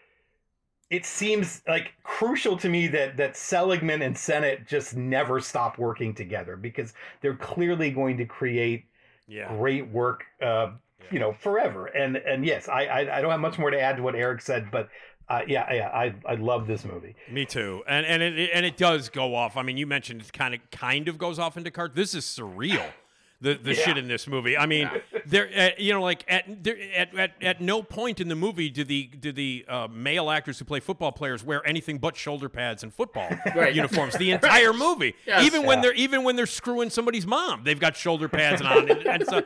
it seems like crucial to me that that Seligman and Sennett just never stop working together because they're clearly going to create Yeah. great work uh, you know forever and and yes I, I i don't have much more to add to what eric said but uh, yeah yeah i i love this movie Me too, and and it and it does go off. I mean, you mentioned it kind of kind of goes off into cart. This is surreal. The the Yeah. shit in this movie. I mean, there uh, you know like at there at, at at no point in the movie do the do the uh, male actors who play football players wear anything but shoulder pads and football Right. uniforms the entire movie. Yes. even when they're even when they're screwing somebody's mom, they've got shoulder pads on. And, and so,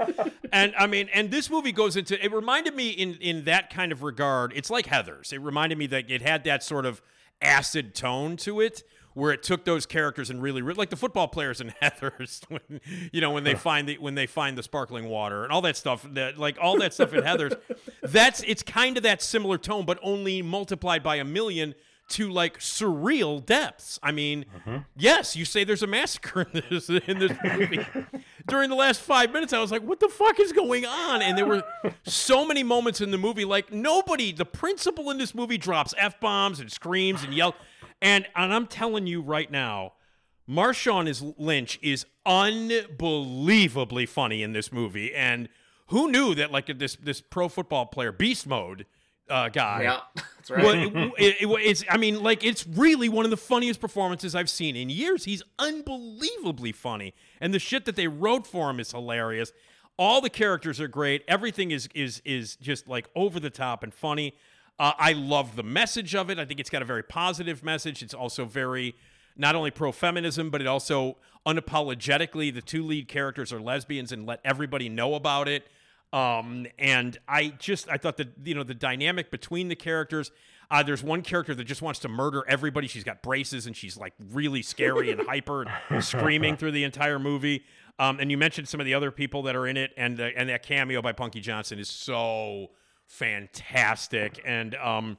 and I mean, and this movie goes into. It reminded me in in that kind of regard. It's like Heathers. It reminded me that it had that sort of acid tone to it. Where it took those characters and really, like the football players in Heathers, when you know when they find the when they find the sparkling water and all that stuff, that like all that stuff in Heathers, that's it's kind of that similar tone, but only multiplied by a million to like surreal depths. I mean, uh-huh. yes, you say there's a massacre in this in this movie. During the last five minutes, I was like, "What the fuck is going on?" And there were so many moments in the movie, like nobody. The principal in this movie drops f bombs and screams and yell, and and I'm telling you right now, Marshawn is Lynch is unbelievably funny in this movie, and who knew that like this this pro football player beast mode uh, guy Yeah, that's right. well, it, it- it's I mean, like it's really one of the funniest performances I've seen in years. He's unbelievably funny, and the shit that they wrote for him is hilarious. All the characters are great. Everything is is is just like over the top and funny. Uh, I love the message of it. I think it's got a very positive message. It's also very not only pro feminism, but it also unapologetically the two lead characters are lesbians and let everybody know about it. Um, and I just I thought that you know the dynamic between the characters. Uh, there's one character that just wants to murder everybody. She's got braces and she's like really scary and hyper and screaming through the entire movie. Um, and you mentioned some of the other people that are in it, and the, and that cameo by Punky Johnson is so fantastic. And um,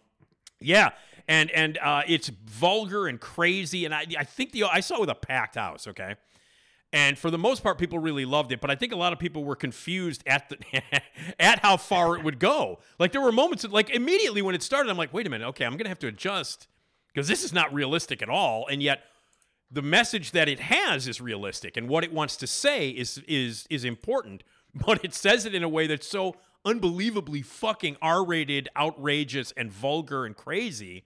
yeah, and and uh, it's vulgar and crazy. And I I think the I saw it with a packed house. Okay. And for the most part, people really loved it, but I think a lot of people were confused at the at how far it would go. Like there were moments, that, like immediately when it started, I'm like, wait a minute, okay, I'm gonna have to adjust because this is not realistic at all. And yet, the message that it has is realistic, and what it wants to say is is is important. But it says it in a way that's so unbelievably fucking R-rated, outrageous, and vulgar and crazy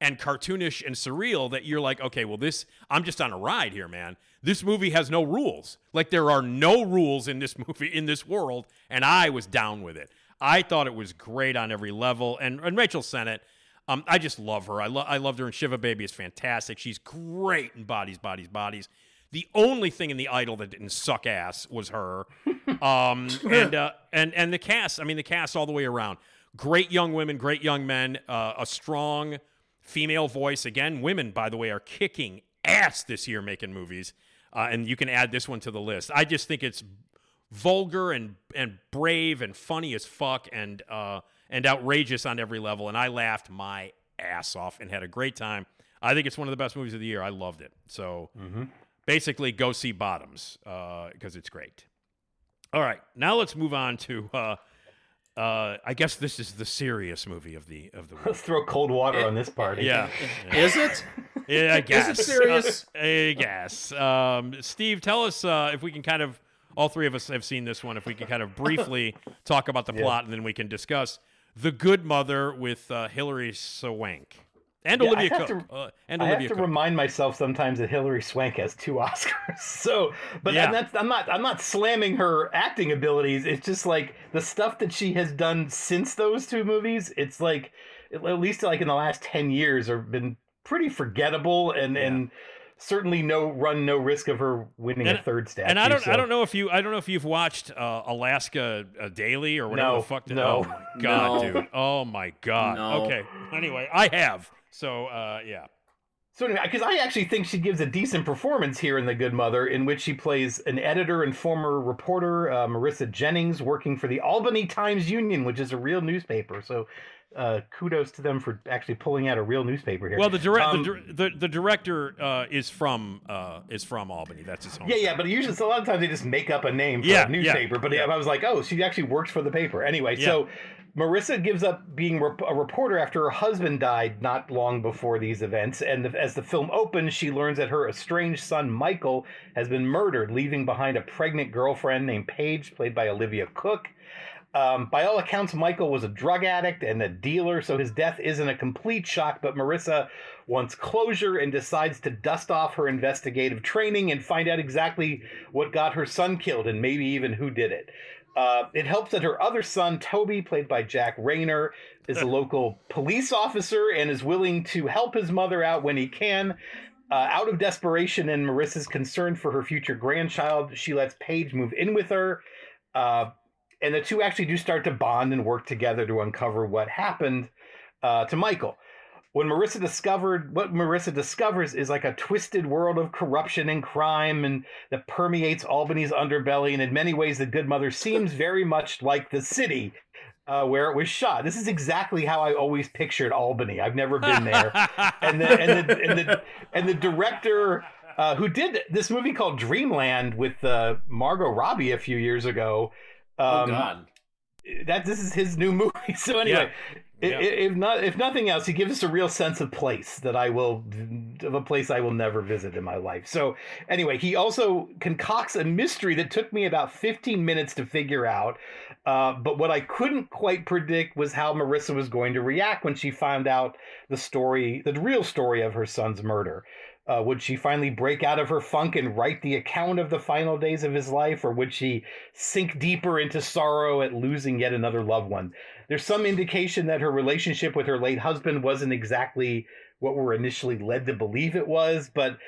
and cartoonish and surreal that you're like, okay, well, this, I'm just on a ride here, man. This movie has no rules. Like, there are no rules in this movie, in this world, and I was down with it. I thought it was great on every level. And, and Rachel Sennett, um, I just love her. I, lo- I loved her in Shiva Baby is fantastic. She's great in Bodies, Bodies, Bodies. The only thing in the Idol that didn't suck ass was her. Um, and uh, and and the cast. I mean, the cast all the way around. Great young women, great young men, uh, a strong female voice. Again, women, by the way, are kicking ass this year making movies. Uh, and you can add this one to the list. I just think it's vulgar and and brave and funny as fuck and uh, and outrageous on every level. And I laughed my ass off and had a great time. I think it's one of the best movies of the year. I loved it. So mm-hmm. basically, go see Bottoms because it's great. All right, now let's move on to. Uh, uh, I guess this is the serious movie of the of the week. Let's throw cold water on this party. Yeah, Is it? yeah, I guess. Is it serious? Uh, I guess. Um, Steve, tell us uh, if we can kind of. All three of us have seen this one. If we can kind of briefly talk about the plot, and then we can discuss the Good Mother with uh, Hilary Swank and Yeah, I Olivia have Cooke. to- uh, and I have to Cooke. remind myself sometimes that Hilary Swank has two Oscars. So, but Yeah. and that's I'm not I'm not slamming her acting abilities. It's just like the stuff that she has done since those two movies. It's like at least like in the last ten years, have been pretty forgettable and and certainly no run no risk of her winning And- a third statue. and I don't, I don't know if you, I don't know if you've watched uh, Alaska uh, Daily or whatever No, the fuck. no. oh my god, No. dude. Oh my god. No. Okay. Anyway, I have. So uh, yeah. So anyway, because I actually think she gives a decent performance here in The Good Mother, in which she plays an editor and former reporter, uh, Marissa Jennings, working for the Albany Times Union, which is a real newspaper. So uh, kudos to them for actually pulling out a real newspaper here. Well, the direct, Um, the, the the director uh, is from uh, is from Albany. That's his home. Yeah, yeah, but usually so a lot of times they just make up a name for Yeah, a newspaper. but yeah. I was like, oh, she actually works for the paper. Anyway, so Marissa gives up being a reporter after her husband died not long before these events. And the, as the film opens, she learns that her estranged son Michael has been murdered, leaving behind a pregnant girlfriend named Paige, played by Olivia Cooke. Um, by all accounts, Michael was a drug addict and a dealer, so his death isn't a complete shock. But Marissa wants closure and decides to dust off her investigative training and find out exactly what got her son killed and maybe even who did it. Uh, it helps that her other son, Toby, played by Jack Reynor, is a local police officer and is willing to help his mother out when he can. Uh, out of desperation and Marissa's concern for her future grandchild, she lets Paige move in with her. Uh, and the two actually do start to bond and work together to uncover what happened uh, to Michael. When Marissa discovered what Marissa discovers is like a twisted world of corruption and crime and that permeates Albany's underbelly, and in many ways, the Good Mother seems very much like the city uh, where it was shot. This is exactly how I always pictured Albany. I've never been there, and the and the and the, and the director uh, who did this movie called Dreamland with uh, Margot Robbie a few years ago. Oh Um, God. that this is his new movie. So anyway, Yeah. i- if not if nothing else, he gives us a real sense of place that I will of a place I will never visit in my life. So anyway, he also concocts a mystery that took me about 15 minutes to figure out. Uh, but what I couldn't quite predict was how Marissa was going to react when she found out the story, the real story of her son's murder. Uh, would she finally break out of her funk and write the account of the final days of his life, or would she sink deeper into sorrow at losing yet another loved one? There's some indication that her relationship with her late husband wasn't exactly what we're initially led to believe it was, but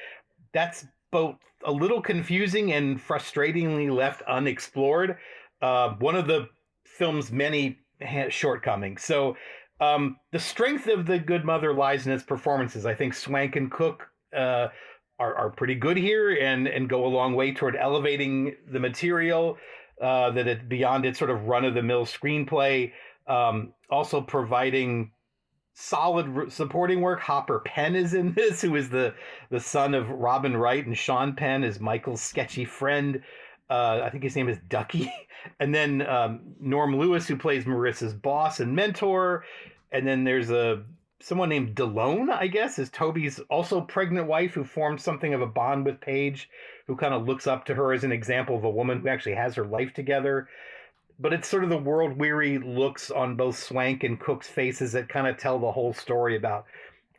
that's both a little confusing and frustratingly left unexplored. Uh, one of the film's many ha- shortcomings. So, um, the strength of the Good Mother lies in its performances. I think Swank and Cooke uh, are are pretty good here and and go a long way toward elevating the material. Uh, that it beyond its sort of run of the mill screenplay. Um, also providing solid r- supporting work. Hopper Penn is in this, who is the the son of Robin Wright, and Sean Penn is Michael's sketchy friend. Uh, I think his name is Ducky. And then um, Norm Lewis, who plays Marissa's boss and mentor. And then there's a someone named Dilone, I guess, is Toby's also pregnant wife who formed something of a bond with Paige, who kind of looks up to her as an example of a woman who actually has her life together. But it's sort of the world weary looks on both Swank and Cooke's faces that kind of tell the whole story about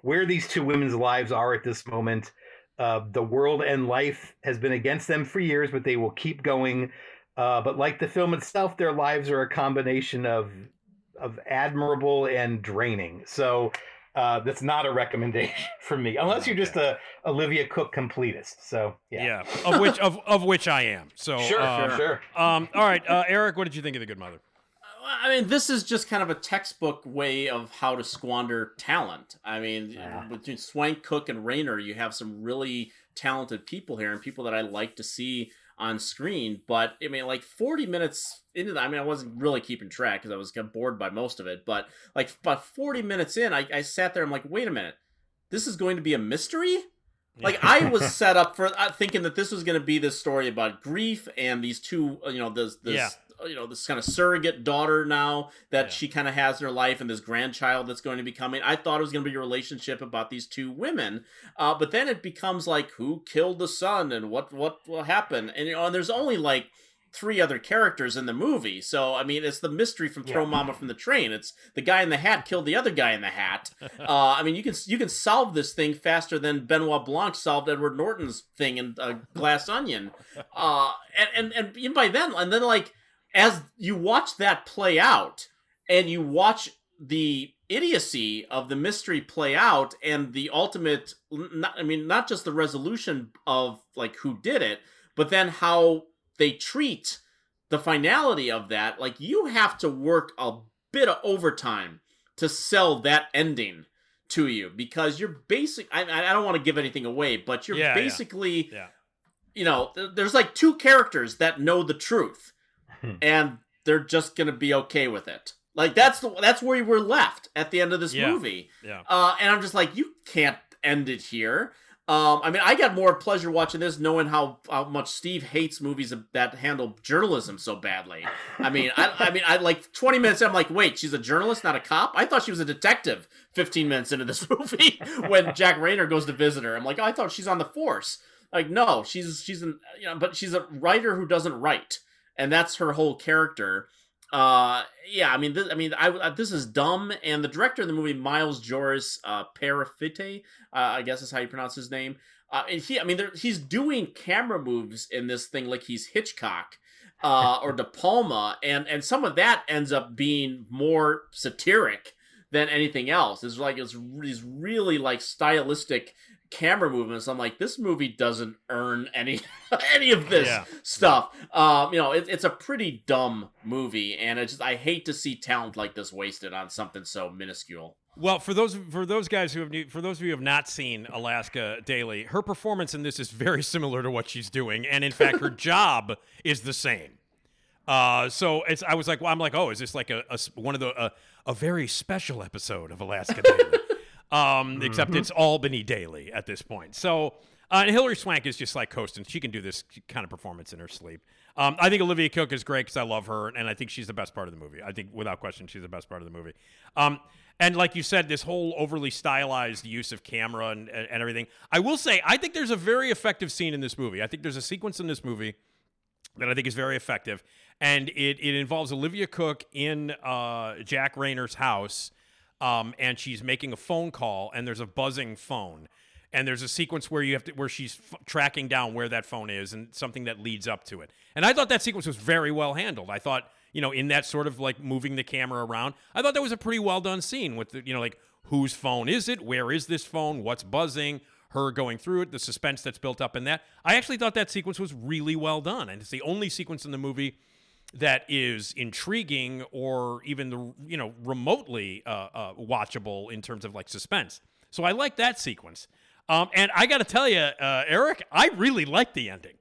where these two women's lives are at this moment. Uh, the world and life has been against them for years, but they will keep going. Uh, but like the film itself, their lives are a combination of of admirable and draining. So uh, that's not a recommendation from me, unless you're just a Olivia Cooke completist. So Yeah, of which of of which I am. So Sure, uh, sure, sure. Um, all right, uh, Eric, what did you think of the Good Mother? I mean, this is just kind of a textbook way of how to squander talent. I mean, between Swank, Cooke, and Reynor, you have some really talented people here and people that I like to see on screen. But I mean, like 40 minutes into that, I mean, I wasn't really keeping track because I was bored by most of it. But like about 40 minutes in, I, I sat there. I'm like, wait a minute, this is going to be a mystery. Like I was set up for uh, thinking that this was going to be this story about grief and these two, uh, you know, this this Yeah. You know this kind of surrogate daughter now that she kind of has in her life and this grandchild that's going to be coming. I thought it was going to be a relationship about these two women, uh, but then it becomes like who killed the son and what what will happen, and you know, and there's only like three other characters in the movie. So I mean, it's the mystery from Throw Mama from the Train. It's the guy in the hat killed the other guy in the hat. Uh, I mean, you can you can solve this thing faster than Benoit Blanc solved Edward Norton's thing in uh, Glass Onion. Uh, and, and and by then, and then like as you watch that play out, and you watch the idiocy of the mystery play out, and the ultimate, not, I mean, not just the resolution of like who did it, but then how they treat the finality of that. Like you have to work a bit of overtime to sell that ending to you because you're basic. I, I don't want to give anything away, but you're Yeah, yeah. basically Yeah. you know, th- there's like two characters that know the truth, and they're just gonna be okay with it. Like that's the that's where we were left at the end of this Yeah. movie. Yeah. Uh, and I'm just like, you can't end it here. Um, I mean, I got more pleasure watching this, knowing how, how much Steve hates movies that handle journalism so badly. I mean, I, I mean, I like 20 minutes. in, I'm like, wait, she's a journalist, not a cop. I thought she was a detective. 15 minutes into this movie, when Jack Reynor goes to visit her, I'm like, oh, I thought she's on the force. Like, no, she's she's an you know, but she's a writer who doesn't write, and that's her whole character. Uh, yeah, I mean, this, I mean, I, I- this is dumb. And the director of the movie, Miles Joris uh, Peyrafitte, uh, I guess is how you pronounce his name. Uh, and he, I mean, he's doing camera moves in this thing like he's Hitchcock uh, or De Palma, and and some of that ends up being more satiric than anything else. It's like it's these really like stylistic camera movements. I'm like, this movie doesn't earn any any of this Yeah. stuff. Um, you know, it, it's a pretty dumb movie, and it's just I hate to see talent like this wasted on something so minuscule. Well, for those for those guys who have for those of you who have not seen Alaska Daily, her performance in this is very similar to what she's doing, and in fact, her job is the same. Uh, so it's I was like, well, I'm like, oh, is this like a, a one of the a, a very special episode of Alaska Daily? um, except it's Albany Daily at this point. So uh, and Hilary Swank is just like coasting. She can do this kind of performance in her sleep. Um, I think Olivia Cooke is great because I love her, and I think she's the best part of the movie. I think without question, she's the best part of the movie. Um, and like you said, this whole overly stylized use of camera and, and and everything. I will say, I think there's a very effective scene in this movie. I think there's a sequence in this movie that I think is very effective, and it it involves Olivia Cooke in uh, Jack Reynor's house, um, and she's making a phone call, and there's a buzzing phone, and there's a sequence where you have to where she's f- tracking down where that phone is, and something that leads up to it, and I thought that sequence was very well handled. I thought you know in that sort of like moving the camera around, I thought that was a pretty well done scene with the you know like whose phone is it, where is this phone, what's buzzing? Her going through it, the suspense that's built up in that. I actually thought that sequence was really well done, and it's the only sequence in the movie that is intriguing or even the you know remotely uh, uh, watchable in terms of like suspense. So I like that sequence. Um, and I got to tell you, uh, Eric, I really liked the ending.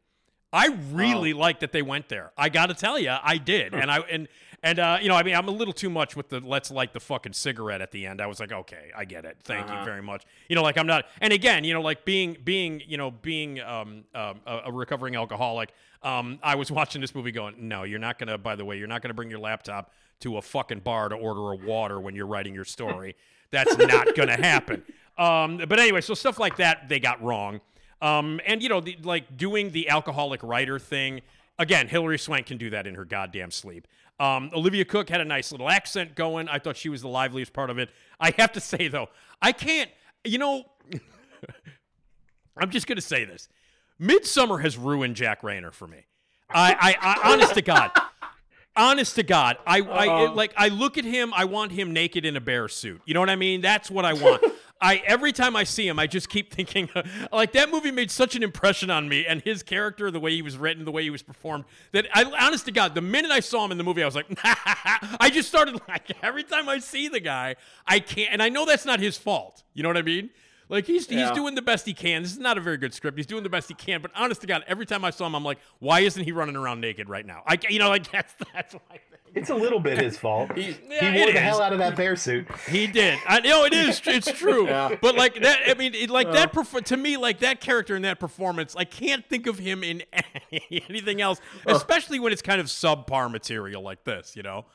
I really liked that they went there. I got to tell you, I did. and I and and uh, you know, I mean, I'm a little too much with the let's light the fucking cigarette at the end. I was like, okay, I get it. Thank you Uh-huh. very much. You know, like I'm not. And again, you know, like being being you know being um, um, a, a recovering alcoholic. Um, I was watching this movie going, no, you're not gonna. By the way, you're not gonna bring your laptop to a fucking bar to order a water when you're writing your story. That's not gonna happen. Um, but anyway, so stuff like that they got wrong. Um, and you know, the, like doing the alcoholic writer thing. Again, Hilary Swank can do that in her goddamn sleep. Um, Olivia Cooke had a nice little accent going. I thought she was the liveliest part of it. I have to say though, I can't. You know, I'm just gonna say this. Midsommar has ruined Jack Reynor for me. I, I, I honest to God. honest to God, I, I Uh-huh. like I look at him. I want him naked in a bear suit. You know what I mean? That's what I want. I every time I see him, I just keep thinking like that movie made such an impression on me, and his character, the way he was written, the way he was performed. That I, honest to God, the minute I saw him in the movie, I was like, I just started like every time I see the guy, I can't, and I know that's not his fault. You know what I mean? Like he's Yeah. he's doing the best he can. This is not a very good script. He's doing the best he can. But honest to God, every time I saw him, I'm like, why isn't he running around naked right now? I you know like that's that's why. It's a little bit his fault. He- Yeah, he wore the is. hell out of that bear suit. He did. I know it is. It's true. Yeah. But like that, I mean, it, like that. Perf- to me, like that character in that performance, I can't think of him in anything else, especially when it's kind of subpar material like this. You know.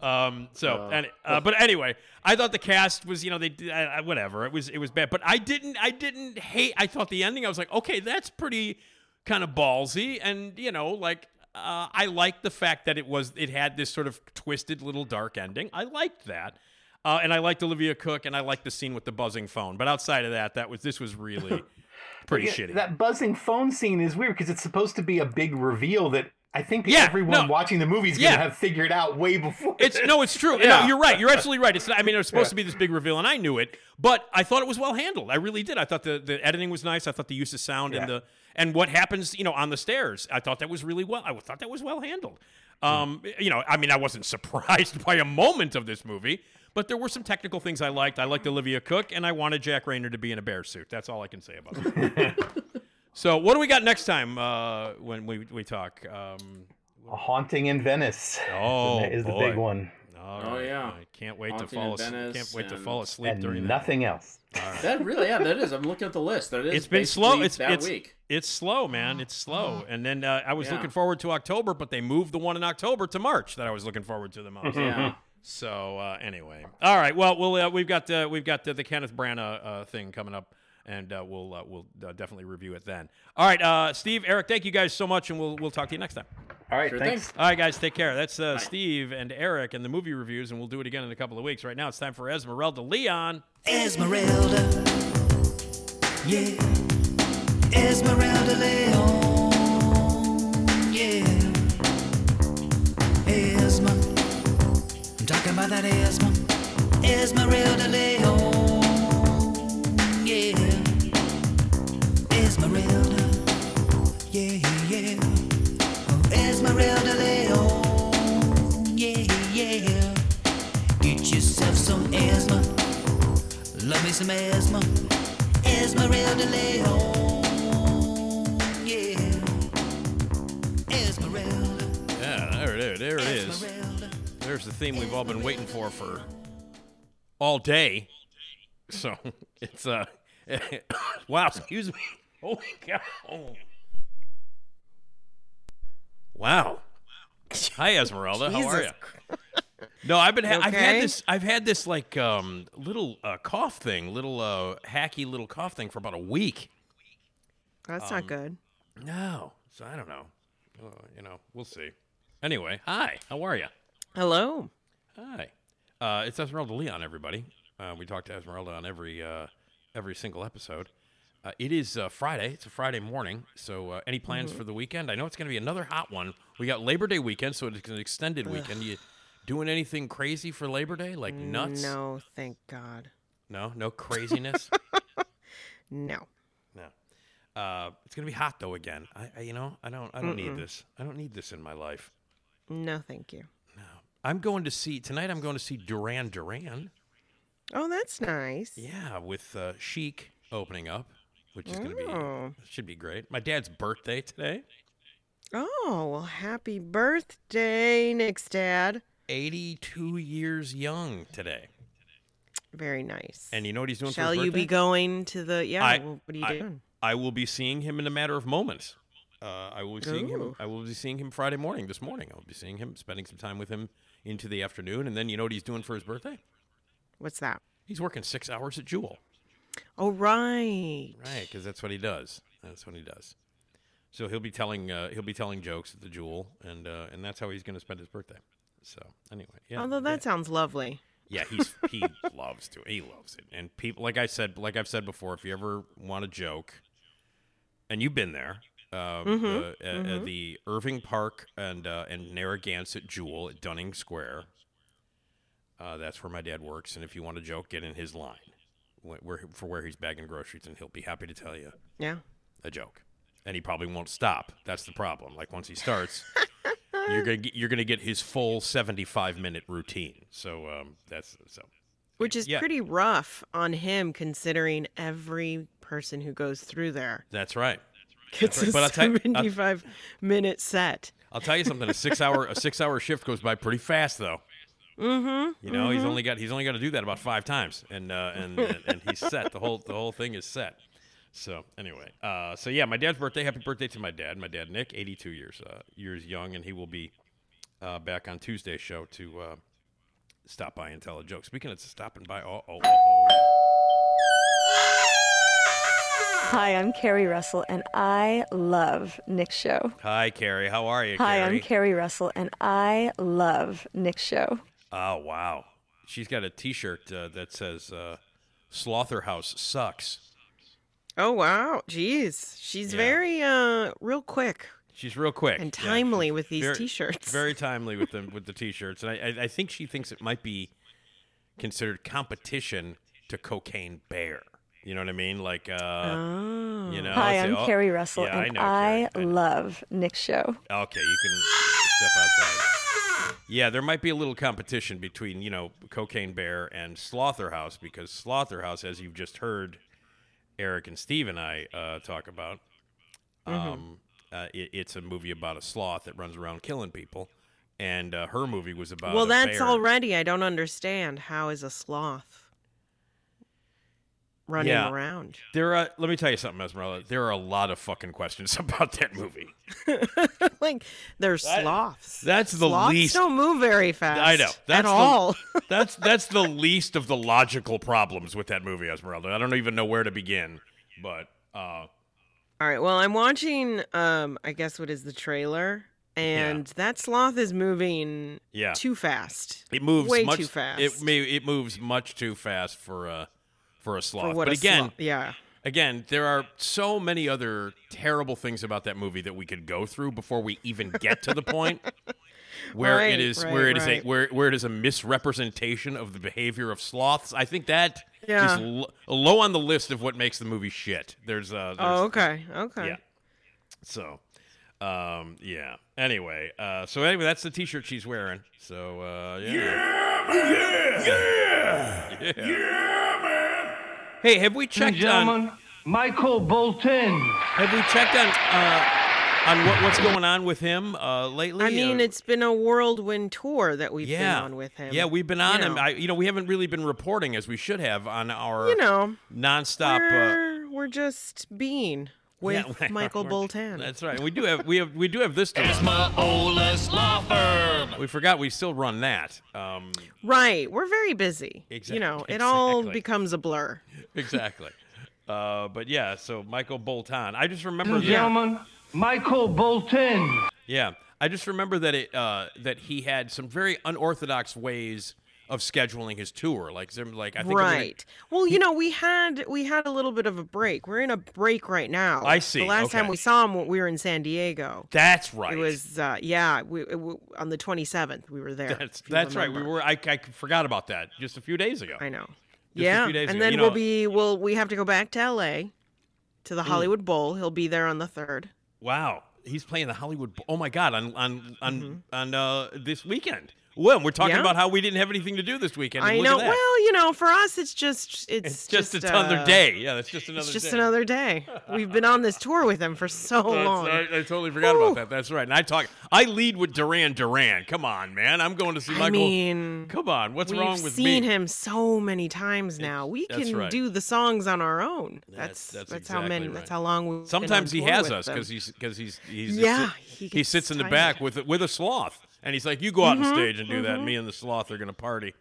Um. So, and, uh, but anyway, I thought the cast was, you know, they did I, I- whatever. It was, it was bad. But I didn't, I didn't hate. I thought the ending. I was like, okay, that's pretty kind of ballsy, and you know, like. Uh, I liked the fact that it was it had this sort of twisted little dark ending. I liked that. Uh, and I liked Olivia Cooke, and I liked the scene with the buzzing phone. But outside of that, that was this was really pretty Yeah, shitty. That buzzing phone scene is weird because it's supposed to be a big reveal that I think Yeah, everyone no. watching the movie is Yeah. going to have figured out way before. It's no, it's true. Yeah. No, you're right. You're absolutely right. It's. I mean, it was supposed to be this big reveal, and I knew it. But I thought it was well handled. I really did. I thought the, the editing was nice. I thought the use of sound and the and what happens, you know, on the stairs. I thought that was really well. I thought that was well handled. Um, you know, I mean, I wasn't surprised by a moment of this movie, but there were some technical things I liked. I liked Olivia Cooke, and I wanted Jack Reynor to be in a bear suit. That's all I can say about it. so, what do we got next time uh, when we we talk? Um, a haunting in Venice. Oh, is the boy. big one, all Oh, right. yeah. I can't wait Haunting to fall asleep. Can't wait to fall asleep during and that. nothing else. That really, yeah, that is. I'm looking at the list. That is. It's been slow. It's that it's week. it's slow, man. It's slow. And then uh, I was Yeah. looking forward to October, but they moved the one in October to March that I was looking forward to the most. Yeah. So uh, anyway, all right. Well, we'll uh, we've got uh, we've got uh, the Kenneth Branagh uh, thing coming up, and uh, we'll uh, we'll uh, definitely review it then. All right, uh, Steve, Eric, thank you guys so much, and we'll we'll talk to you next time. All right, Sure thanks. thing. All right, guys, take care. That's uh, Steve and Eric and the movie reviews, and we'll do it again in a couple of weeks. Right now, it's time for Esmeralda Leon. Esmeralda. Yeah. Esmeralda Leon. Yeah. Esma. I'm talking about that Esma. Esmeralda Leon. We've all been waiting for for all day. So it's uh, wow. Excuse me. Holy cow. Wow. Hi, Esmeralda. How are you? No, I've been. Ha- I've had this. I've had this like um little uh, cough thing, little uh hacky little cough thing for about a week. That's Um, not good. No, so I don't know. Uh, you know, we'll see. Anyway, hi. How are you? Hello. Hi. Uh, it's Esmeralda Leon, everybody. Uh, we talk to Esmeralda on every uh, every single episode. Uh, it is uh, Friday. It's a Friday morning. So, uh, any plans for the weekend? I know it's going to be another hot one. We got Labor Day weekend, so it's an extended weekend. You doing anything crazy for Labor Day? Like nuts? No, thank God. No, no craziness. No. no. Uh, it's going to be hot though again. I, I, you know, I don't, I don't need this. I don't need this in my life. No, thank you. No, I'm going to see tonight. I'm going to see Duran Duran. Oh, that's nice. Yeah, with uh, Chic opening up, which is going to be Oh. should be great. My dad's birthday today. Oh, well, happy birthday, Nick's dad. 82 years young today. Very nice. And you know what he's doing Shall for his you be going to the? Yeah. I- well, what are you I- doing? I will be seeing him in a matter of moments. Uh, I will be seeing him. I will be seeing him Friday morning. This morning, I will be seeing him, spending some time with him into the afternoon, and then you know what he's doing for his birthday? What's that? He's working six hours at Jewel. Oh, right. Right, because that's what he does. That's what he does. So he'll be telling uh, he'll be telling jokes at the Jewel, and uh, and that's how he's going to spend his birthday. So anyway, yeah. Although that yeah. sounds lovely. Yeah, he's he loves to. He loves it. And people like I said, like I've said before, if you ever want a joke, and you've been there, uh, Mhm, the, mhm. the Irving Park and uh, and Narragansett Jewel at Dunning Square. Uh, that's where my dad works, and if you want a joke, get in his line, where for where he's bagging groceries, and he'll be happy to tell you Yeah. a joke. And he probably won't stop. That's the problem. Like once he starts, you're gonna get, you're gonna get his full 75 minute routine. So um, that's so. Which is Yeah. pretty rough on him considering every person who goes through there That's right. gets right. a But I'll tell you- 75 minute set. I'll tell you something. A six hour a six hour shift goes by pretty fast, though. Mm-hmm. You know, he's only got he's only got to do that about five times, and uh, and, and and he's set. The whole the whole thing is set. So anyway, uh, so yeah, my dad's birthday. Happy birthday to my dad. My dad Nick, 82 years uh, years young, and he will be uh, back on Tuesday's show to uh, stop by and tell a joke. Speaking of stopping by, oh oh oh. oh. Hi, I'm Carrie Russell, and I love Nick's show. Hi, Carrie. How are you, Hi, Carrie? I'm Carrie Russell, and I love Nick's show. Oh wow, she's got a T-shirt uh, that says uh, "Slotherhouse sucks." Oh wow, jeez, she's Yeah. very uh real quick She's real quick and timely she's with these very- t-shirts. Very timely with them with the t-shirts, and I, I I think she thinks it might be considered competition to Cocaine Bear. You know what I mean? Like, uh, oh. you know. Hi, say, I'm oh, Carrie Russell, yeah, I and know, I, Carrie. I know. love Nick's show. Okay, you can step outside. Yeah, there might be a little competition between you know Cocaine Bear and Slotherhouse because Slotherhouse, as you've just heard, Erik and Steve and I uh, talk about, um, uh, it, it's a movie about a sloth that runs around killing people, and uh, her movie was about. well, that's bear. already. I don't understand. How is a sloth running Yeah. around? There are. Let me tell you something, Esmeralda. There are a lot of fucking questions about that movie. like they're That- sloths. That's the Sloths least. don't move very fast. I know. That's at the- all. that's that's the least of the logical problems with that movie, Esmeralda. I don't even know where to begin, but uh, All right. Well, I'm watching. Um, I guess what is the trailer, and that sloth is moving yeah, too fast. it moves way much too fast. It may, it moves much too fast for a for a sloth. for but a again, sloth- yeah. again, there are so many other terrible things about that movie that we could go through before we even get to the point where Right, it is right, where it is right. a where where it is a misrepresentation of the behavior of sloths. I think that is Yeah. l- low on the list of what makes the movie shit. There's uh there's, Oh, okay. Okay. yeah. So, um, yeah. Anyway, uh, so anyway, that's the T-shirt she's wearing. So, uh, yeah. Yeah. Yeah. Yeah. Hey, have we checked on? Michael Bolton. Have we checked on uh, on what, what's going on with him uh, lately? I mean, Uh, it's been a whirlwind tour that we've yeah, been on with him. Yeah, we've been on you him. know. I, you know, we haven't really been reporting as we should have on our you know, nonstop. Uh, we're, we're just being with yeah, Michael we're- Bolton. That's right. We do have we have we do have this. To oldest law firm. we forgot we still run that. Um, Right. We're very busy. Exactly. You know, it all becomes a blur. exactly. Uh, but yeah, so Michael Bolton. I just remember that. Gentlemen, Michael Bolton. Yeah, I just remember that it uh, that he had some very unorthodox ways of scheduling his tour. Like, like I think right. Well, you know, we had we had a little bit of a break. We're in a break right now. I see, The last time we saw him, we were in San Diego. that's right. It was uh, yeah, we, it, w on the 27th we were there. That's that's right. We were. I, I forgot about that just a few days ago. I know. Just yeah, and ago. then You we'll be we'll we have to go back to L.A. to Mm. the Hollywood Bowl. He'll be there on the third. Wow, he's playing the Hollywood. Bowl. Oh my God, on on on Mm-hmm. on uh, this weekend. Well, we're talking Yeah. about how we didn't have anything to do this weekend. I know. Well, you know, for us, it's just it's, it's just, another uh, day. Yeah, that's just another. It's just day. another day. We've been on this tour with him for so That's- long. I, I totally forgot about that. That's right. And I talk. I lead with Duran Duran. Come on, man. I'm going to see I Michael. mean, Come on. What's wrong with me? we've seen him so many times now. We can right. do the songs on our own. That's- That's that's how many. exactly That's how long. Sometimes he has us because he's because he's he's Yeah, he he sits in the back with a- with a sloth, and he's like, "You go out Mm-hmm, on stage and do that. Me and the sloth are gonna party."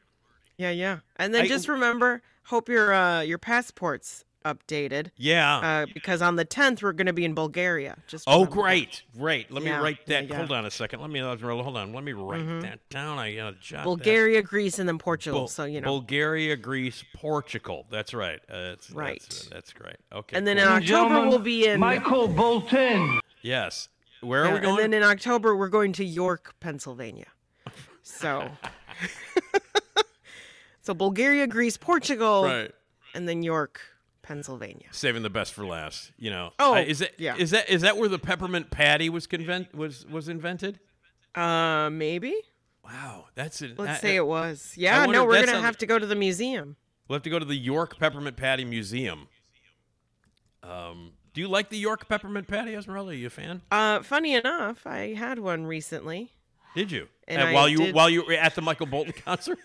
Yeah, yeah. And then I- just remember, hope your uh, your passport's updated. Yeah. Uh, because on the 10th we're going to be in Bulgaria. Just oh, remember that. great, great. Let Yeah, me write that. yeah. Hold on a second. Let me hold on. Let me write that down. I uh, jot that- Bulgaria, Greece, and then Portugal. Bul- so you know. Bulgaria, Greece, Portugal. That's right. Uh, that's, Right. That's, that's great. Okay. and then cool. in October we'll be in. Michael Bolton. Yes. Where are Yeah, we going? And then in October, we're going to York, Pennsylvania. So, so Bulgaria, Greece, Portugal, right. and then York, Pennsylvania. Saving the best for last. You know. Oh, Uh, is that yeah. is that is that where the peppermint patty was convent was was invented? Uh, maybe. Wow, that's it. Let's I- say it was. Yeah, no, we're gonna on- have to go to the museum. We'll have to go to the York Peppermint Patty Museum. Um, do you like the York Peppermint Patty, Esmeralda? Are you a fan? Uh, funny enough, I had one recently. Did you? And I while you did- while you were at the Michael Bolton concert?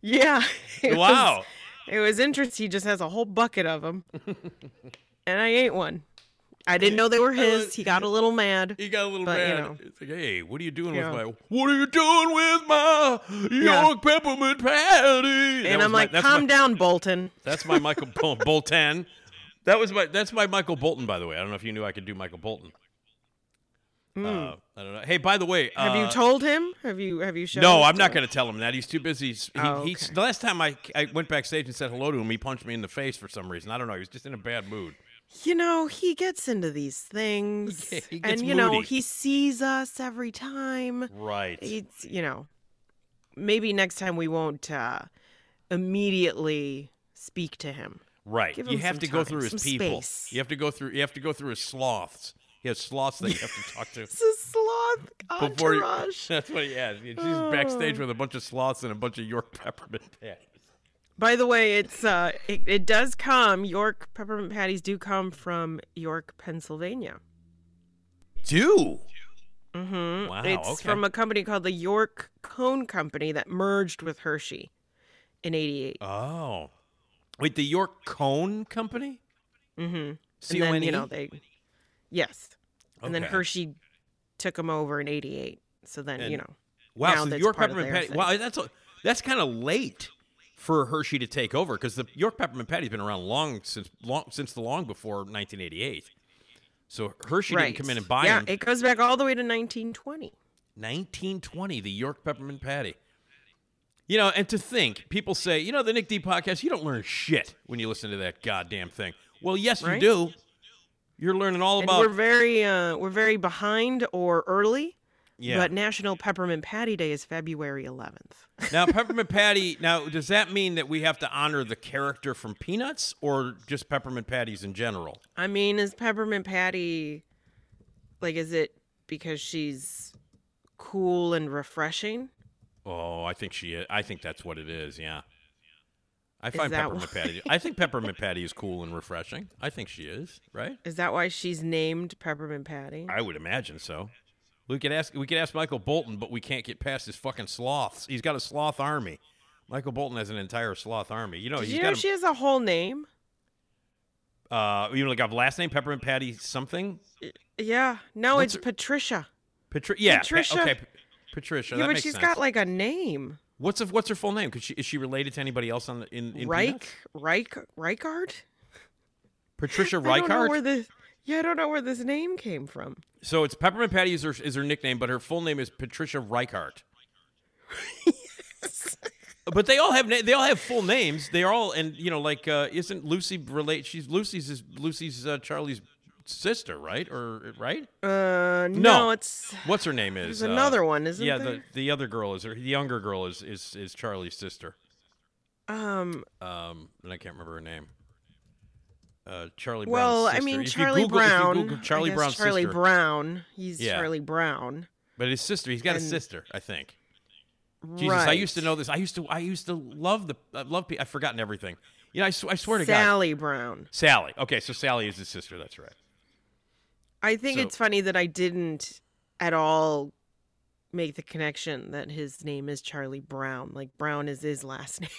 Yeah. it wow. Was, it was interesting. He just has a whole bucket of them, and I ate one. I didn't know they were his. He got a little mad. He got a little but, you mad. know. It's like, hey, what are you doing Yeah. with my? What are you doing with my Yeah. York Peppermint Patty? And I'm my- like, calm my- down, Bolton. That's my Michael Bolton. That was my. That's my Michael Bolton, by the way. I don't know if you knew I could do Michael Bolton. Uh, I don't know. Hey, by the way, Hmm. Have uh, you told him? Have you have you shown? No, I'm not going to tell him that. He's too busy. He's, he, Oh, he's, okay. the last time I, I went backstage and said hello to him, he punched me in the face for some reason. I don't know. He was just in a bad mood. You know, he gets into these things, He- and you know, he sees us every time. Right. It's you know, maybe next time we won't uh, immediately speak to him. Right. Give You have to go through his people. space. You have to go through. You have to go through his sloths. He has sloths that you have to talk to. It's a sloth Before he- that's what he has. He's backstage with a bunch of sloths and a bunch of York peppermint patties. By the way, it's uh, it, it does come. York peppermint patties do come from York, Pennsylvania. Do Mm-hmm. Wow, It's okay. from a company called the York Cone Company that merged with Hershey in '88. oh, wait, the York Cone Company. Mm-hmm. C And then you know they, yes, and then Hershey took them over in '88. So then you know, Wow, so York peppermint patty. thing. Wow, that's a, that's kind of late for Hershey to take over because the York peppermint patty's been around long since long since the long before 1988. So Hershey right? didn't come in and buy it. yeah, them. it goes back all the way to 1920. 1920, the York peppermint patty. You know, and to think, people say, you know, the Nick D podcast, you don't learn shit when you listen to that goddamn thing. Well, yes, Right? you do. You're learning all And about. we're very uh, we're very behind or early. Yeah. But National Peppermint Patty Day is February 11th. now, peppermint patty. Now, does that mean that we have to honor the character from Peanuts, or just peppermint patties in general? I mean, is Peppermint Patty like is it because she's cool and refreshing? Oh, I think she is. I think that's what it is. Yeah. I find peppermint why- patty. I think peppermint patty is cool and refreshing. I think she is. Right. Is that why she's named Peppermint Patty? I would imagine so. We could ask. We could ask Michael Bolton, but we can't get past his fucking sloths. He's got a sloth army. Michael Bolton has an entire sloth army. You know, Did he's you know got. she has a whole name? uh, you know, like a last name, Peppermint Patty something. Yeah. No, What's it's her- Patricia. Patri- yeah, Pa- Patricia. okay, P- Patricia. yeah, but she's sense. got like a name. what's her, what's her full name? Cause she, is she related to anybody else on the in, in Reich? Reich, Reichardt. Patricia I don't know Reichardt. where this. Yeah, I don't know where this name came from. So it's Peppermint Patty is her, is her nickname, but her full name is Patricia Reichardt. But they all have na- they all have full names. They are all and you know like uh, isn't Lucy relate? She's Lucy's is Lucy's uh, Charlie's sister, right? Or right? Uh, no, No. it's What's her name is? There's uh, another one, isn't yeah, there? the the other girl is her. The younger girl is is is Charlie's sister. um. Um, and I can't remember her name. Uh, Charlie. Well, Brown's I mean, If Charlie Google- Brown. Google Charlie Brown's Charlie sister. Brown. He's Yeah. Charlie Brown. But his sister, he's got a sister, I think. Jesus, right. I used to know this. I used to, I used to love the, I love. pe- I've forgotten everything. You know, I, sw- I swear to God, Sally Brown. Sally. Okay, so Sally is his sister. That's right. I think So- it's funny that I didn't at all make the connection that his name is Charlie Brown. Like Brown is his last name.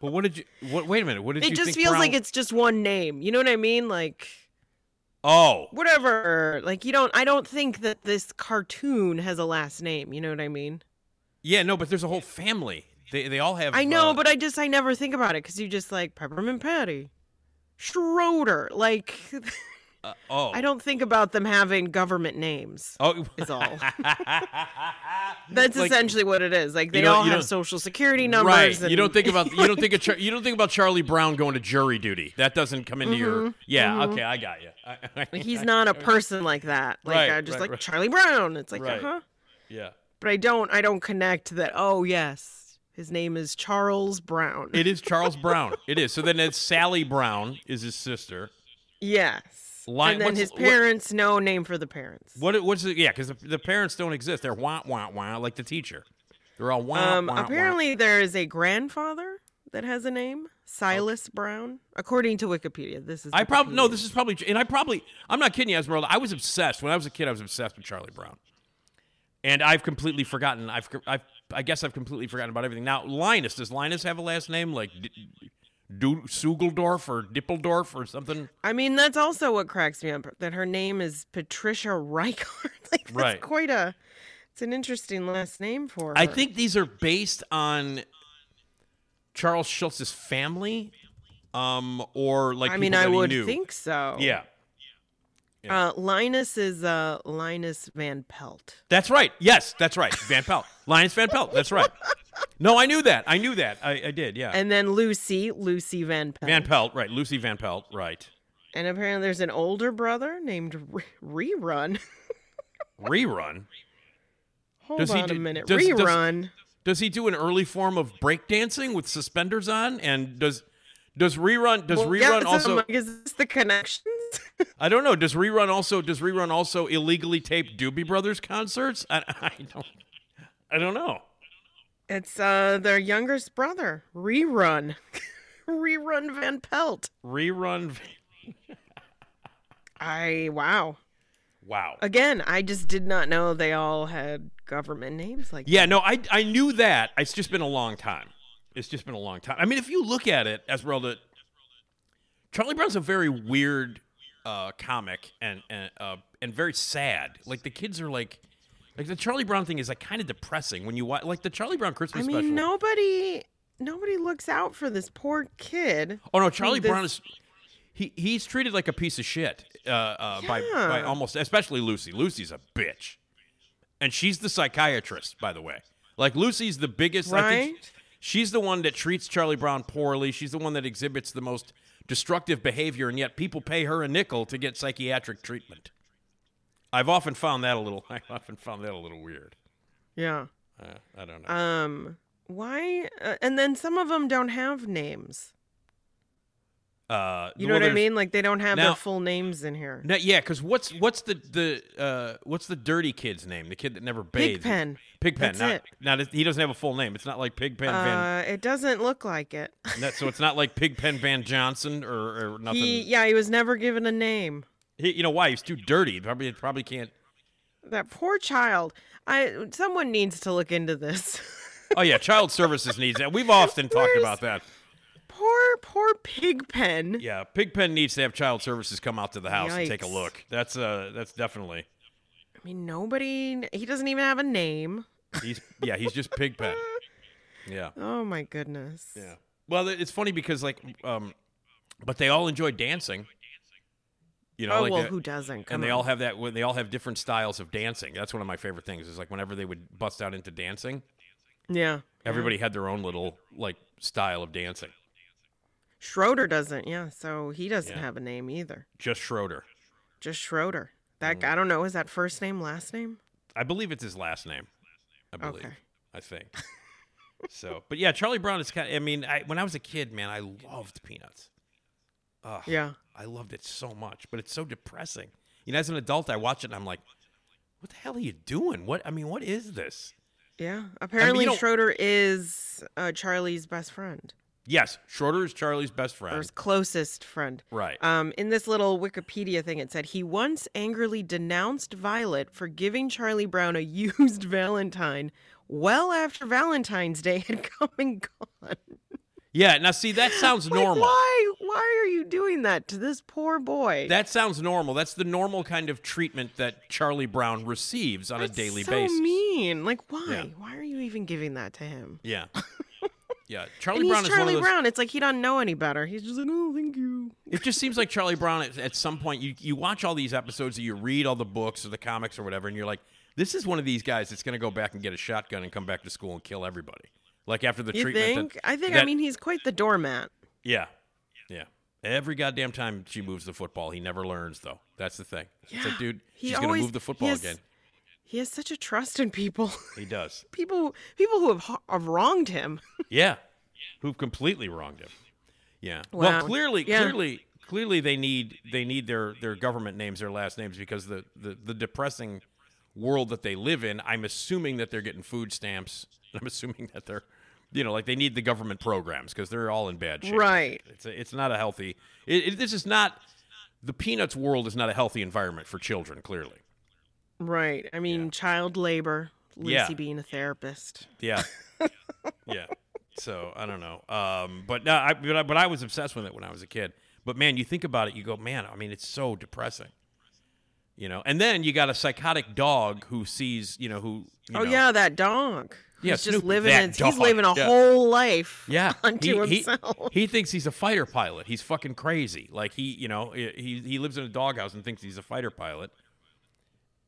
But what did you? What? Wait a minute. What did it you It just feels Brown- like it's just one name. You know what I mean? Like Oh, whatever. Like you don't. I don't think that this cartoon has a last name. You know what I mean? yeah, no, but there's a whole family. They, they all have. I know, uh, but I just I never think about it because you just like Peppermint Patty, Schroeder. Like Uh, oh. I don't think about them having government names. Oh, is all. That's Like- essentially what it is. Like they all have social security numbers. Right. And, You don't think about you don't think of Char- you don't think about Charlie Brown going to jury duty. That doesn't come into your. Mhm, Yeah. mhm. Okay, I got you. Like, he's not a person like that. Like Right, I just right, like right. Charlie Brown. It's like uh huh. Yeah. But I don't. I don't connect that. Oh yes, his name is Charles Brown. It is Charles Brown. It is. So then it's Sally Brown is his sister. yes. Li- and then his what- parents. No name for the parents. What what's it? Yeah, because the, the parents don't exist. They're wah wah wah like the teacher. They're all wah Um. wah. wah. apparently, there is a grandfather that has a name, Silas Brown, according to Wikipedia. This is. I probably no. This is probably and I probably I'm not kidding you, Esmeralda. I was obsessed when I was a kid. I was obsessed with Charlie Brown, and I've completely forgotten. I've I've I guess I've completely forgotten about everything. Now Linus does Linus have a last name like Du- Sugeldorf or Dippeldorf or something? I mean, that's also what cracks me up. That her name is Patricia Reichardt. like that's Right. quite a. It's an interesting last name for her. I think these are based on Charles Schulz's family, um, or like I mean, I would knew. think so. Yeah, Uh, Linus is uh, Linus Van Pelt. that's right. Yes, that's right. Van Pelt, Linus Van Pelt. That's right. No, I knew that. I knew that. I, I did. Yeah. And then Lucy, Lucy Van Pelt. Van Pelt, right? Lucy Van Pelt, right? And apparently there's an older brother named Re- Rerun. Rerun. Hold Does he on do- a minute. does- does- Rerun. Does he do an early form of breakdancing with suspenders on? And does does rerun does Well, rerun yeah, so also? Like, is this the connections? I don't know. Does rerun also does rerun also illegally tape Doobie Brothers concerts? I, I don't. I don't know. It's uh their youngest brother, Rerun. Rerun Van Pelt. Rerun. I wow. Wow. Again, I just did not know they all had government names like Yeah, no, I I knew that. It's just been a long time. It's just been a long time. I mean, if you look at it, Esmeralda, Charlie Brown's a very weird uh, comic and and uh, and very sad. Like the kids are like, like the Charlie Brown thing is like kind of depressing when you watch. Like the Charlie Brown Christmas I mean, special. nobody nobody looks out for this poor kid. Oh no, Charlie this- Brown is he he's treated like a piece of shit uh, uh, by by almost especially Lucy. Lucy's a bitch, and she's the psychiatrist, by the way. Like Lucy's the biggest. I think Right. she's the one that treats Charlie Brown poorly. She's the one that exhibits the most destructive behavior, and yet people pay her a nickel to get psychiatric treatment. I've often found that a little. I often found that a little weird. Yeah. Uh, I don't know. Um why uh, and then some of them don't have names. Uh, You well, know what I mean? Like they don't have Now- their full names in here. No, yeah, because what's what's the the uh, what's the dirty kid's name? The kid that never bathes. Pigpen. Pigpen. That's not, it. Not, he doesn't have a full name. It's not like Pigpen Van. Uh, it doesn't look like it. So it's not like Pigpen Van Johnson or, or nothing. He, yeah, he was never given a name. You know why? He's too dirty. Probably probably can't. That poor child. I someone needs to look into this. Oh yeah, child services needs that. We've often talked Where's- about that. poor, poor Pigpen. Yeah, Pigpen needs to have child services come out to the house and take a look. That's uh, that's definitely. I mean, nobody. He doesn't even have a name. He's yeah, he's just Pigpen. Yeah. Oh my goodness. Yeah. Well, it's funny because like, um, but they all enjoy dancing. You know, oh like well, who doesn't? Come and they on. all have that. They all have different styles of dancing. That's one of my favorite things. Is like whenever they would bust out into dancing, Yeah. everybody had their own little like style of dancing. Schroeder doesn't. Yeah. So he doesn't Yeah. have a name either. Just Schroeder. Just Schroeder. That Mm. I don't know. Is that first name, last name? I believe it's his last name. I believe. Okay. I think. so, but yeah, Charlie Brown is kind. Of, I mean, I, when I was a kid, man, I loved Peanuts. Ugh, Yeah. I loved it so much, but it's so depressing. You know, as an adult, I watch it and I'm like, what the hell are you doing? What I mean, what is this? Yeah. Apparently, know- Schroeder is uh, Charlie's best friend Yes, Schroeder is Charlie's best friend. or his closest friend. Right. Um, in this little Wikipedia thing, it said he once angrily denounced Violet for giving Charlie Brown a used Valentine well after Valentine's Day had come and gone. Yeah, now see that sounds Like, normal. why? Why are you doing that to this poor boy? That sounds normal. That's the normal kind of treatment that Charlie Brown receives on That's a daily basis. so basis. mean. Like, why? Yeah. Why are you even giving that to him? Yeah. Yeah, Charlie and Brown he's Charlie those. Brown. It's like he doesn't know any better. He's just like, oh, thank you. It just seems like Charlie Brown at, at some point you you watch all these episodes, or you read all the books or the comics or whatever, and you're like, this is one of these guys that's going to go back and get a shotgun and come back to school and kill everybody. Like after the You treatment. that- I think. I mean, he's quite the doormat. yeah, yeah. Every goddamn time she moves the football, he never learns though. That's the thing. It's like, Yeah. dude, He she's going to move the he football has- again. He has such a trust in people. He does. people, people who have, have wronged him. Yeah, who've completely wronged him. Yeah. Well, clearly, Yeah. clearly, clearly, they need they need their their government names, their last names, because the the the depressing world that they live in. I'm assuming that they're getting food stamps. I'm assuming that they're, you know, like they need the government programs because they're all in bad shape. Right. It's a, it's not a healthy. It, it, this is not. The peanuts world is not a healthy environment for children. Clearly. Right. I mean, child labor. Lucy Yeah. being a therapist. Yeah. yeah. So I don't know. Um, but no, I, but I but I was obsessed with it when I was a kid. But man, you think about it, you go, man. I mean, it's so depressing. You know, and then you got a psychotic dog who sees, you know, who. You oh know, yeah, that dog. Yeah, He's just living. His, he's living a yeah. whole life. Yeah, unto he, he- himself. He, thinks he's a fighter pilot. He's fucking crazy. Like he, you know, he he lives in a doghouse and thinks he's a fighter pilot.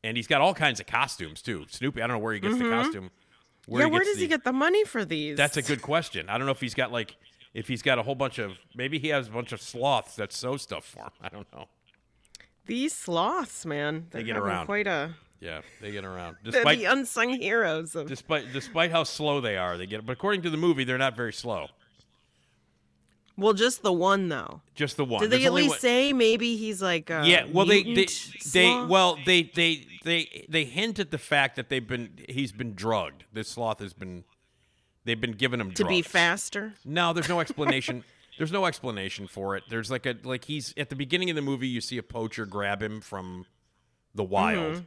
And he's got all kinds of costumes too. Snoopy, I don't know where he gets the Mhm. costume. yeah, where does he get the money for these? That's a good question. I don't know if he's got like if he's got a whole bunch of maybe he has a bunch of sloths that sew stuff for him. I don't know. These sloths, man. They get around. Quite a. Yeah, they get around. They're Despite the unsung heroes of. despite despite how slow they are, they get. But according to the movie, they're not very slow. Well, just the one though. Just the one. Did they There's at least one- say maybe he's like yeah, well they they they well they they they they hint at the fact that they've been he's been drugged. This sloth has been they've been giving him to be faster. No, there's no explanation. there's no explanation for it. There's like a like he's at the beginning of the movie. You see a poacher grab him from the wild, Mhm.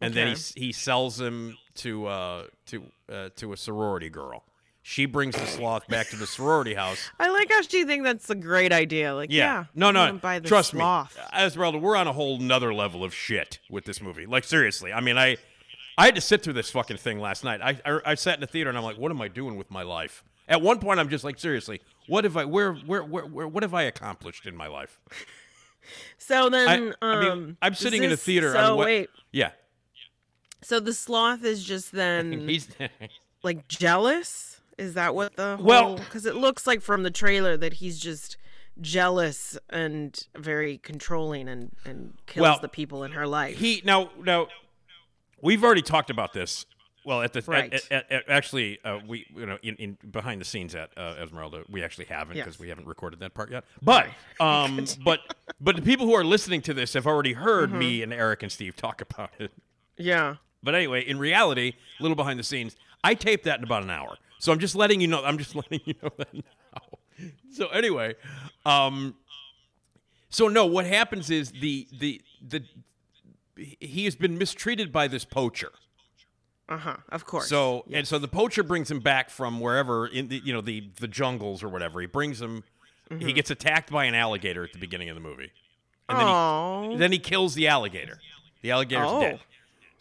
And then he he sells him to uh to uh, to a sorority girl. She brings the sloth back to the sorority house. I like how she think that's a great idea. Like, Yeah. yeah, no, no. buy the Trust sloth. me, Esmeralda. We're on a whole nother level of shit with this movie. Like seriously. I mean, I I had to sit through this fucking thing last night. I I, I sat in the theater and I'm like, what am I doing with my life? At one point, I'm just like, seriously, what have I where where where, where what have I accomplished in my life? So then, I, um, I mean, is sitting in a theater. So on what, wait, yeah, so the sloth is just then he's like jealous. Is that what the Well- Because it looks like from the trailer that he's just jealous and very controlling and and kills Well, the people in her life. he now now we've already talked about this. Well, at the Right. at, at, at- actually uh, we you know in, in behind the scenes at uh, Esmeralda we actually haven't because Yes. we haven't recorded that part yet. But um but but the people who are listening to this have already heard me and Erik and Steve talk about it. yeah. But anyway, in reality, a little behind the scenes, I taped that in about an hour. So I'm just letting you know. I'm just letting you know that now. So anyway, um, so no, what happens is the the the he has been mistreated by this poacher. Uh huh. Of course. So and so the poacher brings him back from wherever in the you know the the jungles or whatever. He brings him. Mm-hmm. He gets attacked by an alligator at the beginning of the movie, and then Oh. he then he kills the alligator. The alligator's Oh. dead.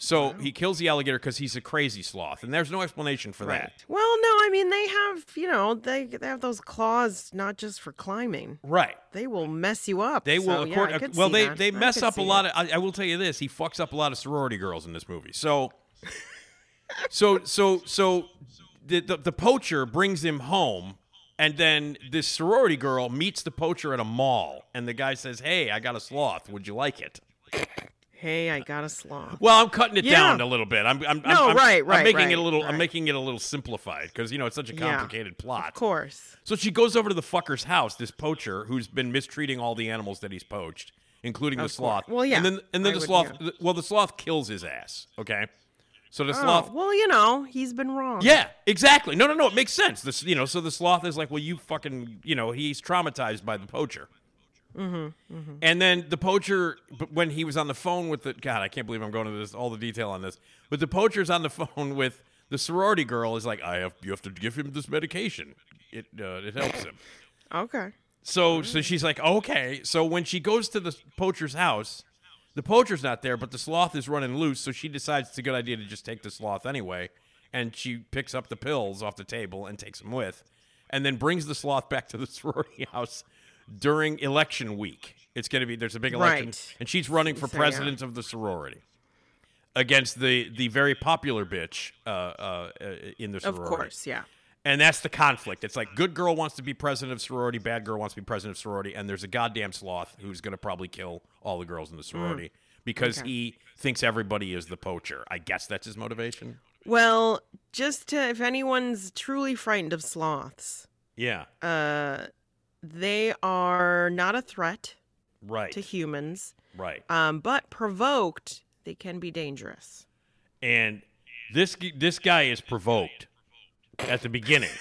So he kills the alligator because he's a crazy sloth, and there's no explanation for Right. that. Well, no, I mean they have, you know, they they have those claws not just for climbing. Right. They will mess you up. They will. So, yeah, accord- I could well, see they that. they mess up a lot it. of. I, I will tell you this: he fucks up a lot of sorority girls in this movie. So, so so so the, the the poacher brings him home, and then this sorority girl meets the poacher at a mall, and the guy says, "Hey, I got a sloth. Would you like it?" Hey, I got a sloth. Well, I'm cutting it Yeah. down a little bit. I'm, I'm, No, I'm, I'm, right, I'm making right, it a little. I'm making it a little simplified because you know it's such a Yeah. complicated plot. Of course. So she goes over to the fucker's house, this poacher who's been mistreating all the animals that he's poached, including the Of course. sloth. Well, yeah, And then and then I the would, sloth yeah. well the sloth kills his ass, okay? So the Oh, sloth well, you know, he's been wrong. Yeah, exactly. No, no, no, it makes sense. This you know, so the sloth is like, "Well, you fucking, you know, he's traumatized by the poacher." Mm-hmm, mm-hmm. And then the poacher, when he was on the phone with the God, I can't believe I'm going to this all the detail on this. But the poacher's on the phone with the sorority girl. Is like, I have you have to give him this medication. It uh, it helps him. Okay. So so she's like, okay. So when she goes to the poacher's house, the poacher's not there, but the sloth is running loose. So she decides it's a good idea to just take the sloth anyway, and she picks up the pills off the table and takes them with. and then brings the sloth back to the sorority house during election week. It's going to be there's a big election, Right. and she's running for So, yeah. president of the sorority against the the very popular bitch uh, uh, in the sorority. Of course, yeah. And that's the conflict. It's like good girl wants to be president of sorority, bad girl wants to be president of sorority, and there's a goddamn sloth who's going to probably kill all the girls in the sorority because Mm. Okay. he thinks everybody is the poacher. I guess that's his motivation. Well, just to, if anyone's truly frightened of sloths, Yeah, uh, they are not a threat right, to humans, right. um, but provoked, they can be dangerous. And this this guy is provoked at the beginning.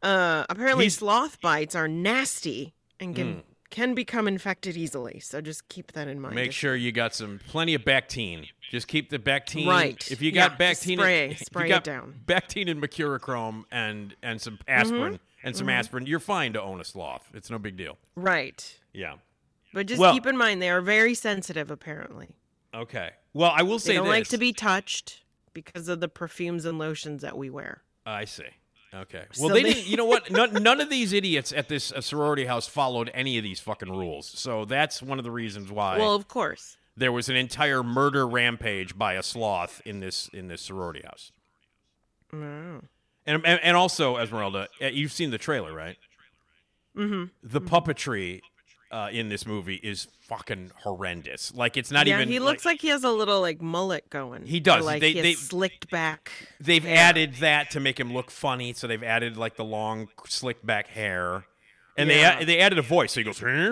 Uh, apparently, He's- sloth bites are nasty and can Mm. can become infected easily. So just keep that in mind. Make sure you got some plenty of Bactine. Just keep the Bactine. Right. If you got Yeah, Bactine, spray- and, spray it down. Bactine and mercurochrome and and some aspirin Mm-hmm. And some aspirin, you're fine to own a sloth. It's no big deal. Right. Yeah. But just Well- keep in mind they are very sensitive. Apparently, Okay. Well, I will say they don't this. like to be touched because of the perfumes and lotions that we wear. I see. Okay. Well, So they, they- didn't. You know what? None, none of these idiots at this uh, sorority house followed any of these fucking rules. So that's one of the reasons why Well, of course. there was an entire murder rampage by a sloth in this in this sorority house. Wow. And and, and also, Esmeralda, uh, you've seen the trailer, right? Mm-hmm. The puppetry uh, in this movie is fucking horrendous. Like it's not yeah, even. he looks like, he has a little like mullet going. He does. Like They- they- slicked back. They've hair. added that to make him look funny, so they've added like the long, slicked back hair, and Yeah. they they added a voice. So he goes, "Hey,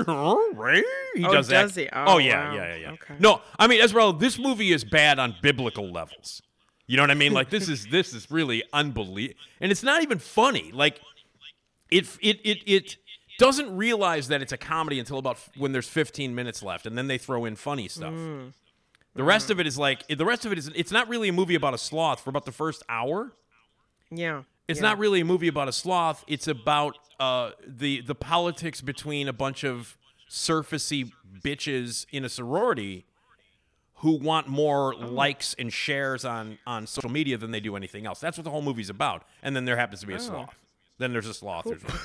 He Oh, does that. does he? Oh, yeah, wow. yeah, yeah, yeah. Okay. No, I mean, Esmeralda, this movie is bad on biblical levels. You know what I mean? Like this is this is really unbelievable, and it's not even funny. Like it it it it doesn't realize that it's a comedy until about f- when there's 15 minutes left, and then they throw in funny stuff. Mm. The rest of it is like the rest of it is it's not really a movie about a sloth for about the first hour. Yeah. It's yeah. not really a movie about a sloth. It's about uh, the the politics between a bunch of surfacey bitches in a sorority who want more Oh. likes and shares on on social media than they do anything else. That's what the whole movie's about. And then there happens to be a Oh. sloth. Then there's a sloth. There's one.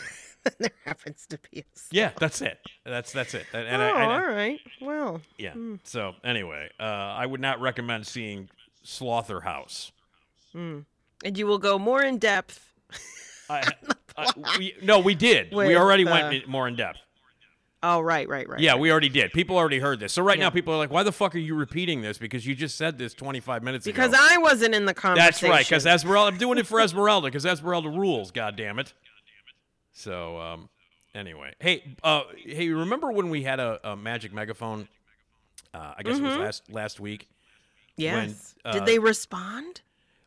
there happens to be a. s- yeah, that's it. That's that's it. And, and oh, I, I- all right. Well, yeah. So anyway, uh, I would not recommend seeing Slotherhouse. and you will go more in depth. I, I, we, no, we did. we already uh, went more in depth. Oh, right, right, right. Yeah, we already did. People already heard this. So right now, people are like, "Why the fuck are you repeating this?" Because you just said this 25 minutes Because ago. Because I wasn't in the conversation. That's right. Because Esmeralda, I'm doing it for Esmeralda. Because Esmeralda rules. God damn it. So um, anyway, hey, uh, hey, remember when we had a, a magic megaphone? Uh, I guess it was Mm-hmm. last last week. Yes. uh, Did they respond?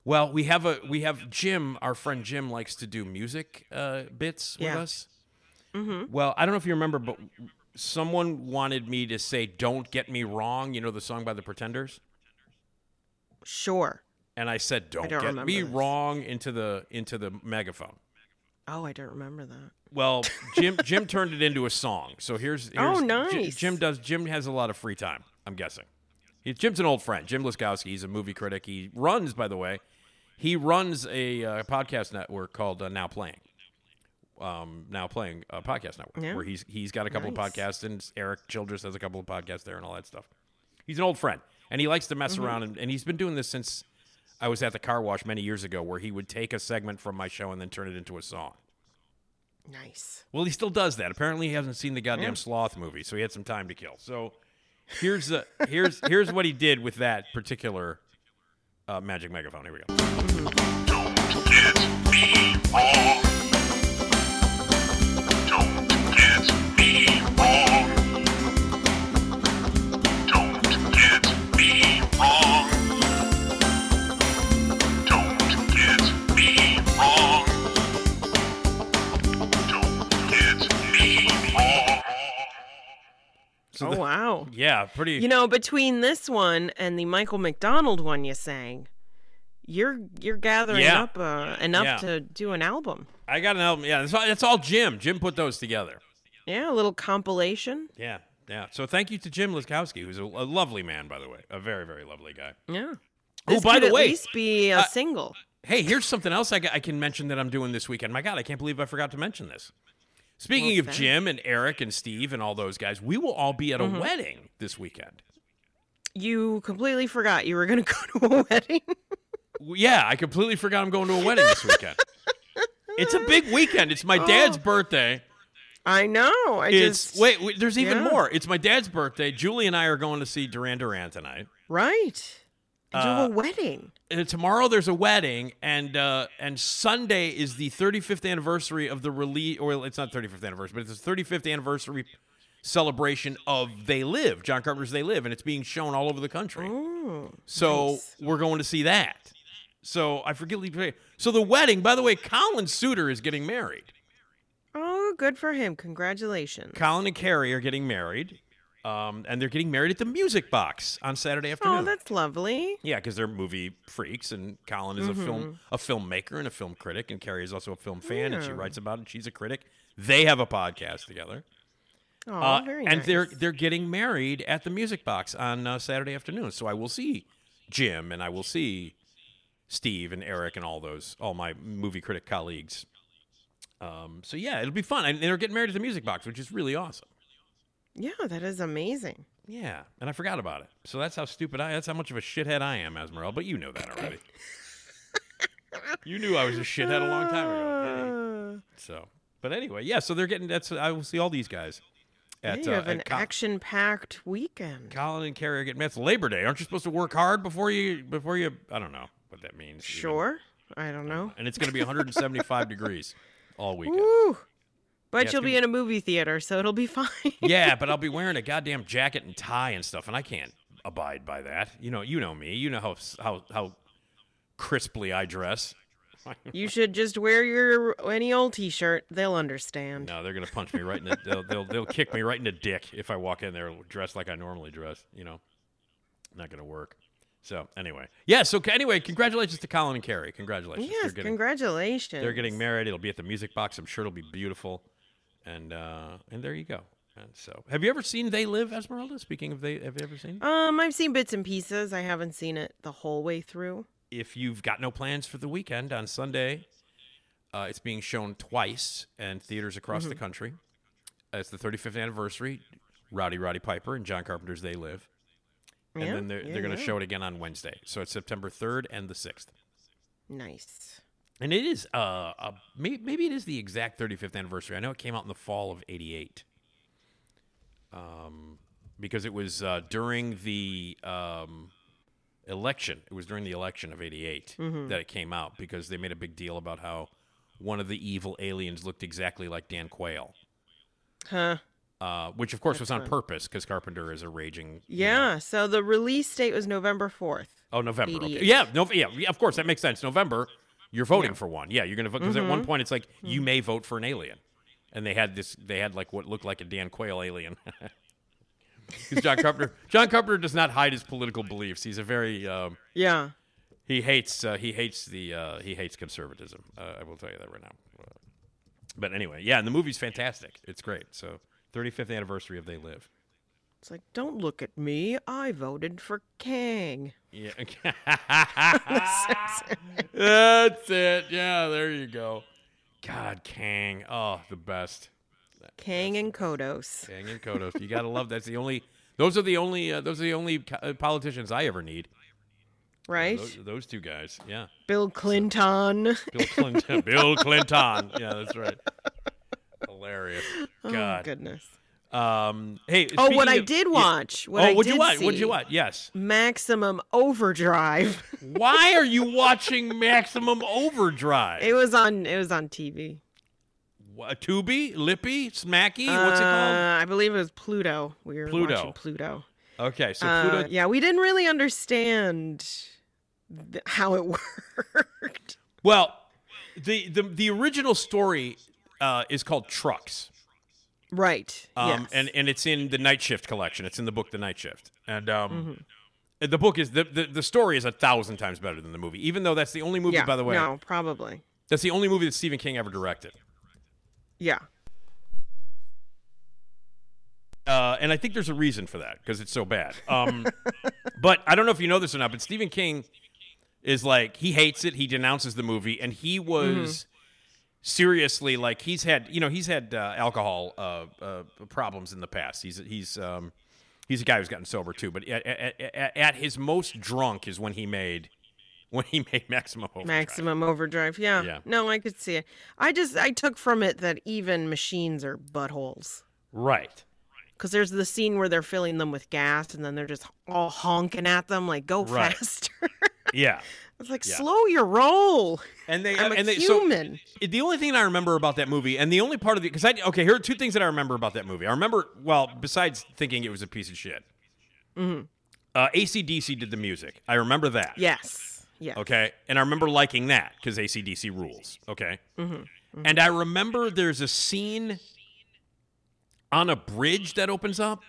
Well, we have a we have Jim. Our friend Jim likes to do music uh, bits with us. Yeah. Us. Well, I don't know if you remember, but someone wanted me to say "Don't Get Me Wrong." You know the song by the Pretenders, Sure. and I said "Don't, don't get me this. wrong" into the into the megaphone. Oh, I don't remember that. Well, Jim Jim turned it into a song. So here's, here's Oh, nice. Jim does Jim has a lot of free time. I'm guessing. He, Jim's an old friend. Jim Liskowski. He's a movie critic. He runs, by the way, he runs a uh, podcast network called uh, Now Playing. Um, now playing a podcast network Yeah. where he's he's got a couple Nice. of podcasts and Erik Childress has a couple of podcasts there and all that stuff. He's an old friend and he likes to mess Mm-hmm. around and, and he's been doing this since I was at the car wash many years ago where he would take a segment from my show and then turn it into a song. Nice. Well, he still does that. Apparently, he hasn't seen the goddamn Yeah. sloth movie, so he had some time to kill. So here's uh, here's here's what he did with that particular uh, magic megaphone. Here we go. So oh the- wow. yeah, pretty. You know, between this one and the Michael McDonald one you sang, you're you're gathering Yeah. up uh, enough Yeah. to do an album. I got an album. Yeah, that's all, that's all Jim. Jim put those together. Yeah, a little compilation. Yeah, yeah. So thank you to Jim Liskowski, who's a, a lovely man, by the way, a very very lovely guy. Yeah. Oh, This by could the at way, least be a uh, single. Hey, here's something else I, I can mention that I'm doing this weekend. My God, I can't believe I forgot to mention this. Speaking of? Jim and Erik and Steve and all those guys, we will all be at a Mm-hmm. wedding this weekend. You completely forgot you were going to go to a wedding. Yeah, I completely forgot I'm going to a wedding this weekend. it's a big weekend. It's my dad's birthday. I know. I It's just wait, wait, there's even yeah. more. It's my dad's birthday. Julie and I are going to see Duran Duran tonight. right. And you Uh, a wedding. And tomorrow there's a wedding, and uh, and Sunday is the 35th anniversary of the release. Or it's not 35th anniversary, but it's the 35th anniversary celebration of They Live, John Carpenter's They Live, and it's being shown all over the country. Oh, So nice. we're going to see that. So I forget. So the wedding, by the way, Collin Souter is getting married. Oh, good for him. Congratulations. Colin and Carrie are getting married, um, and they're getting married at the Music Box on Saturday afternoon. Oh, that's lovely. Yeah, because they're movie freaks, and Colin is a film a filmmaker and a film critic, and Carrie is also a film fan, and she writes about it. She's a critic. They have a podcast together, Oh, Uh, very nice. and they're they're getting married at the Music Box on uh, Saturday afternoon. So I will see Jim, and I will see Steve and Erik and all those all my movie critic colleagues. Um, so yeah, it'll be fun, and they're getting married at the Music Box, which is really awesome. Yeah, that is amazing. Yeah, and I forgot about it. So that's how stupid I. That's how much of a shithead I am, Esmeralda. But you know that already. you knew I was a shithead a long time ago. Uh, So, but anyway, yeah. So they're getting. That's. I will see all these guys. yeah, At, you uh, have at an Co- action-packed weekend. Colin and Carrie are getting. It's Labor Day. Aren't you supposed to work hard before you? Before you? I don't know what that means. even. Sure. I don't know. And it's going to be 175 degrees all weekend. Woo. But it's you'll be- in a movie theater, so it'll be fine. yeah, but I'll be wearing a goddamn jacket and tie and stuff, and I can't abide by that. You know, you know me. You know how how how crisply I dress. you should just wear your any old T-shirt. They'll understand. No, they're gonna punch me right in the. They'll, they'll they'll kick me right in the dick if I walk in there dressed like I normally dress. You know, not gonna work. So anyway, yeah. So anyway, congratulations to Colin and Carrie. Congratulations. Yes, they're getting, congratulations. They're getting married. It'll be at the Music Box. I'm sure it'll be beautiful. And uh, and there you go. And so, have you ever seen They Live, Esmeralda? Speaking of they, have you ever seen? it? Um, I've seen bits and pieces. I haven't seen it the whole way through. if you've got no plans for the weekend on Sunday, uh, it's being shown twice in theaters across Mm-hmm. the country. Uh, it's the 35th anniversary. Rowdy Roddy Piper and John Carpenter's They Live. And Yeah, then they're, yeah, they're going to yeah. show it again on Wednesday. So it's September 3rd and the 6th. Nice. And it is, uh, uh maybe, maybe it is the exact 35th anniversary. I know it came out in the fall of 88. Um, because it was uh, during the um, election. It was during the election of 88 Mm-hmm. that it came out because they made a big deal about how one of the evil aliens looked exactly like Dan Quayle. Huh. Uh, which of course was on purpose because Carpenter is a raging. you know- Yeah. So the release date was November fourth. Oh, November. Okay. Yeah, no, yeah, yeah, of course that makes sense. November, you're voting for one. Yeah, you're gonna vote because at one point it's like you may vote for an alien, and they had this. They had like what looked like a Dan Quayle alien. Because John Carpenter, John Carpenter does not hide his political beliefs. He's a very um, Yeah. he hates uh, he hates the uh, he hates conservatism. Uh, I will tell you that right now. But anyway, yeah, and the movie's fantastic. It's great. So 35th anniversary of They Live. It's like, don't look at me. I voted for Kang. Yeah. That's it. Yeah, there you go. God, Kang. Oh, the best. Kang and Kodos. Kang and Kodos. You gotta love. That's the only. Those are the only. Uh, those are the only uh, politicians I ever need. Right? Those, those two guys. Yeah. Bill Clinton. Bill Clinton. Bill Clinton. Yeah, that's right. Hilarious. Oh, God. goodness. Um. Hey. Oh, what speaking I of- did watch. What oh, I what'd you watch? What'd you watch? Yes. Maximum Overdrive. Why are you watching Maximum Overdrive? it was on. It was on TV. What, Tubi, Lippy, Smacky. What's it called? Uh, I believe it was Pluto. We were Pluto. watching Pluto. Okay, so Uh, Pluto. yeah, we didn't really understand th- how it worked. Well, the the the original story uh, is called Trucks. Right. Um, yes. and, and it's in the Night Shift collection. It's in the book The Night Shift. And um, Mm-hmm. the book is the, the the story is a thousand times better than the movie. Even though that's the only movie, yeah, by the way, No, probably. that's the only movie that Stephen King ever directed. Yeah. Uh, and I think there's a reason for that because it's so bad. Um, but I don't know if you know this or not, but Stephen King is like he hates it. He denounces the movie, and he was seriously like he's had you know he's had uh, alcohol uh, uh, problems in the past. He's he's um, he's a guy who's gotten sober too. But at, at, at, his most drunk is when he made when he made Maximum Overdrive. Maximum overdrive. Yeah. Yeah. No, I could see it. I just I took from it that even machines are buttholes. Right. Because there's the scene where they're filling them with gas and then they're just all honking at them like go Right. faster. Yeah. It's like Yeah. slow your roll. And they I'm a and they, so- human. the only thing I remember about that movie, and the only part of the because I okay, here are two things that I remember about that movie. I remember well, besides thinking it was a piece of shit. hmm Uh, ACDC did the music. I remember that. Yes. Yeah. Okay. And I remember liking that because ACDC rules. Okay. Mhm, And I remember there's a scene on a bridge that opens up.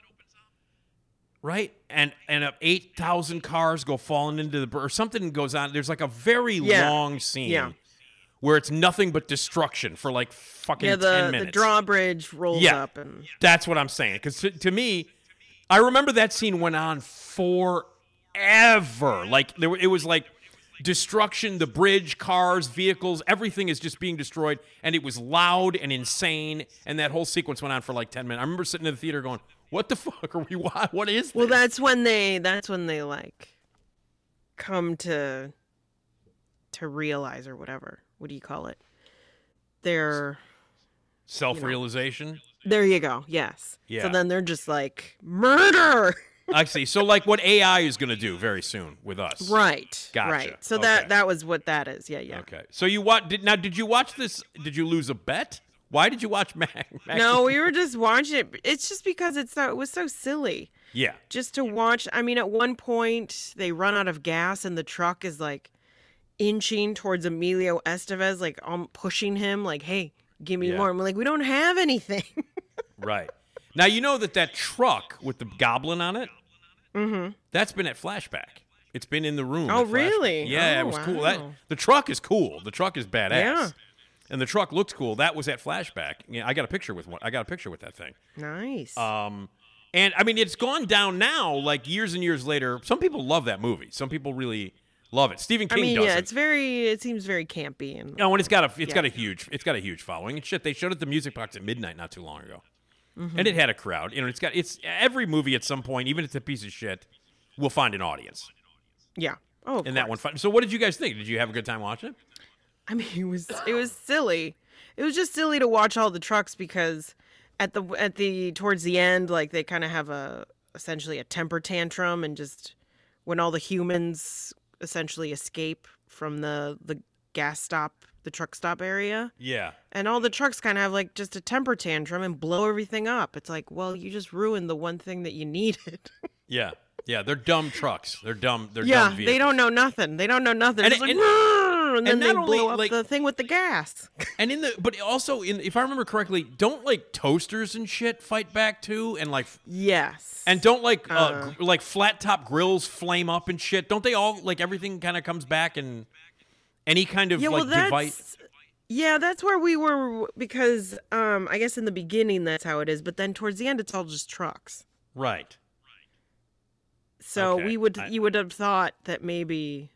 Right? And and uh, 8,000 cars go falling into the or something goes on. There's like a very Yeah. long scene Yeah. where it's nothing but destruction for like fucking Yeah, 10 the, the drawbridge rolls Yeah. up and That's what I'm saying. Because to, to me, I remember that scene went on forever. Like there, were- it was like destruction. The bridge, cars, vehicles, everything is just being destroyed, and it was loud and insane. And that whole sequence went on for like ten minutes. I remember sitting in the theater going, "What the fuck are we? What, what is this?" Well, that's when they that's when they like come to to realize or whatever. What do you call it? They're self-realization. there you go. Yes. Yeah. So then they're just like murder. I see. So like what AI is going to do very soon with us. right. Gotcha. Right. So Okay. that that was what that is. Yeah, yeah. Okay. So you what? Did now? Did you watch this? Did you lose a bet? Why did you watch Mac? No, we were just watching it. It's just because it's so it was so silly. Yeah. Just to watch. I mean, at one point they run out of gas and the truck is like inching towards Emilio Estevez, like I'm pushing him, like, "Hey, give me Yeah. more." And we're like, "We don't have anything." Right. Now you know that that truck with the goblin on it, mm-hmm. that's been at Flashback. It's been in the room. Oh, really? Yeah, it Oh, was cool. That the truck is cool. The truck is badass. Yeah. And the truck looks cool. That was at Flashback. Yeah, I got a picture with one. I got a picture with that thing. Nice. Um, and I mean, it's gone down now. Like years and years later, some people love that movie. Some people really love it. Stephen King. I mean, does yeah, it's very. It seems very campy and. No, and it's got a it's Yeah. got a huge it's got a huge following. And shit, they showed it at the Music Box at midnight not too long ago, Mhm. and it had a crowd. You know, it's got it's every movie at some point, even if it's a piece of shit, will find an audience. Yeah. Oh. and that one. So, what did you guys think? Did you have a good time watching it? I mean, it was it was silly. It was just silly to watch all the trucks because at the at the towards the end, like they kind of have a essentially a temper tantrum, and just when all the humans essentially escape from the the gas stop, the truck stop area, Yeah. and all the trucks kind of have like just a temper tantrum and blow everything up. It's like, well, you just ruined the one thing that you needed. Yeah. Yeah. They're dumb trucks. They're dumb. They're yeah, dumb they don't know nothing. They don't know nothing. And It's it- like, and- And then and they not only, blow up like- the thing with the gas. And in the but also in if I remember correctly, don't like toasters and shit fight back too, and like Yes. and don't like uh, Uh. gr- like flat top grills flame up and shit. Don't they all like everything kind of comes back and any kind of yeah, like well, that's device? yeah, that's where we were because um, I guess in the beginning that's how it is, but then towards the end it's all just trucks. Right. So Okay, we would I- you would have thought that maybe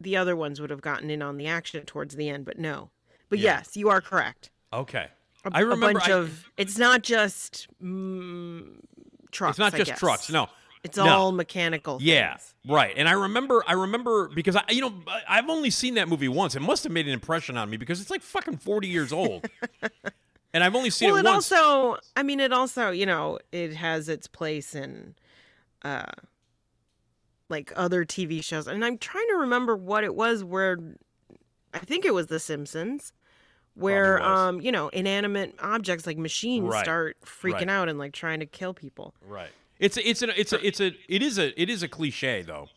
the other ones would have gotten in on the action towards the end, but no. But Yeah. yes, you are correct. Okay. A, I remember a bunch I- of it's not just mm, trucks. It's not just trucks. No. It's No. all mechanical. Yeah, things. right. And I remember, I remember because I, you know, I've only seen that movie once. It must have made an impression on me because it's like fucking forty years old, and I've only seen well, it it once. also, I mean, it also, you know, it has its place in, uh, like other TV shows, and I'm trying to remember what it was where, I think it was The Simpsons, where um, you know, inanimate objects like machines Right, start freaking right. out and like trying to kill people. Right. It's a, it's a, it's a, it's a, it is a, it is a cliche though.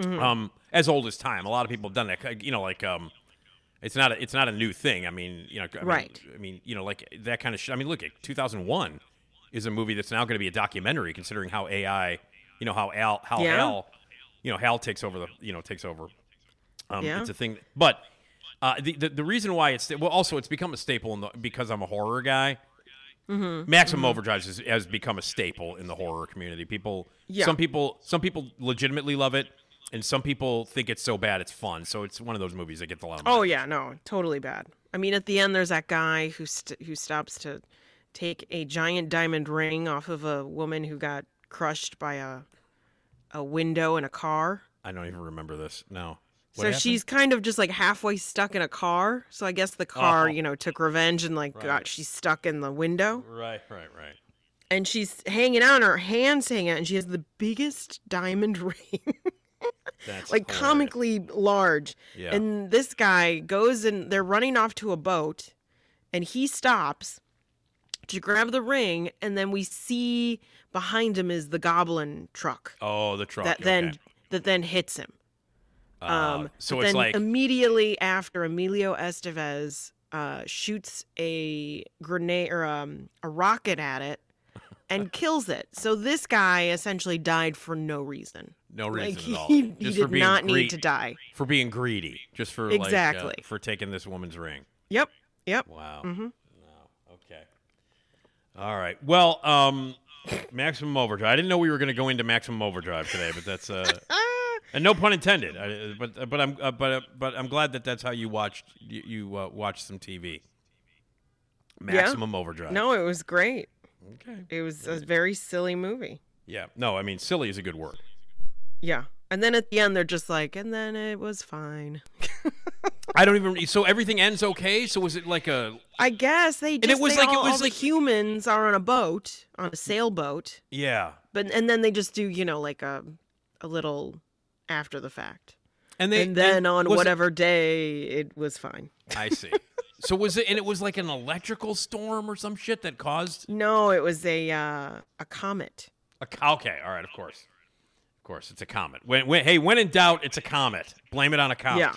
Mhm. Um, as old as time. A lot of people have done that. You know, like um, it's not a, it's not a new thing. I mean, you know, I mean, Right. I mean, you know, like that kind of shit. I mean, look at 2001 is a movie that's now going to be a documentary, considering how AI, you know, how Al, how Yeah. Hal, you know, Hal takes over the, you know, takes over. Um, Yeah. it's a thing, but. Uh, the, the the reason why it's well also it's become a staple in the because I'm a horror guy. Mm-hmm. Maximum Overdrive has, has become a staple in the horror community. People, Yeah. some people, some people legitimately love it. and some people think it's so bad it's fun. So it's one of those movies that gets a lot of. Oh yeah, no, totally bad. I mean, at the end, there's that guy who st- who stops to take a giant diamond ring off of a woman who got crushed by a a window in a car. I don't even remember this. No. What so happened? she's kind of just like halfway stuck in a car. So I guess the car, Oh. you know, took revenge and like Right. got she's stuck in the window. right, right, right. And she's hanging out, and her hands hanging out, and she has the biggest diamond ring. That's like hilarious. comically large. Yeah. And this guy goes and they're running off to a boat and he stops to grab the ring and then we see behind him is the goblin truck Oh, the truck. that then that then hits him. Uh, Um so it's then like immediately after Emilio Estevez uh, shoots a grenade or um, a rocket at it and kills it. So this guy essentially died for no reason. no reason like at all. he, he did not need to die. for being greedy, just for Exactly. like, uh, for taking this woman's ring. Yep. Yep. Wow. Mm-hmm. Okay. All right. Well, um, maximum overdrive. I didn't know we were going to go into maximum overdrive today, but that's uh, and no pun intended. I, but but I'm uh, but uh, but I'm glad that that's how you watched you, you uh, watched some TV. Maximum overdrive. No, it was great. Okay. It was a very silly movie. Yeah. No, I mean silly is a good word. Yeah. And then at the end, they're just like, and then it was fine. I don't even. So everything ends okay. So was it like a? I guess they and it just was like- it was all like- the humans are on a boat on a sailboat, Yeah. but and then they just do you know like a a little after the fact, And they and then on was it- whatever day it was fine. I see. so was it? And it was like an electrical storm or some shit that caused. No, it was a uh, a comet. A, okay, all right, of course, of course, it's a comet. When, when, hey, when in doubt, it's a comet. Blame it on a comet. Yeah.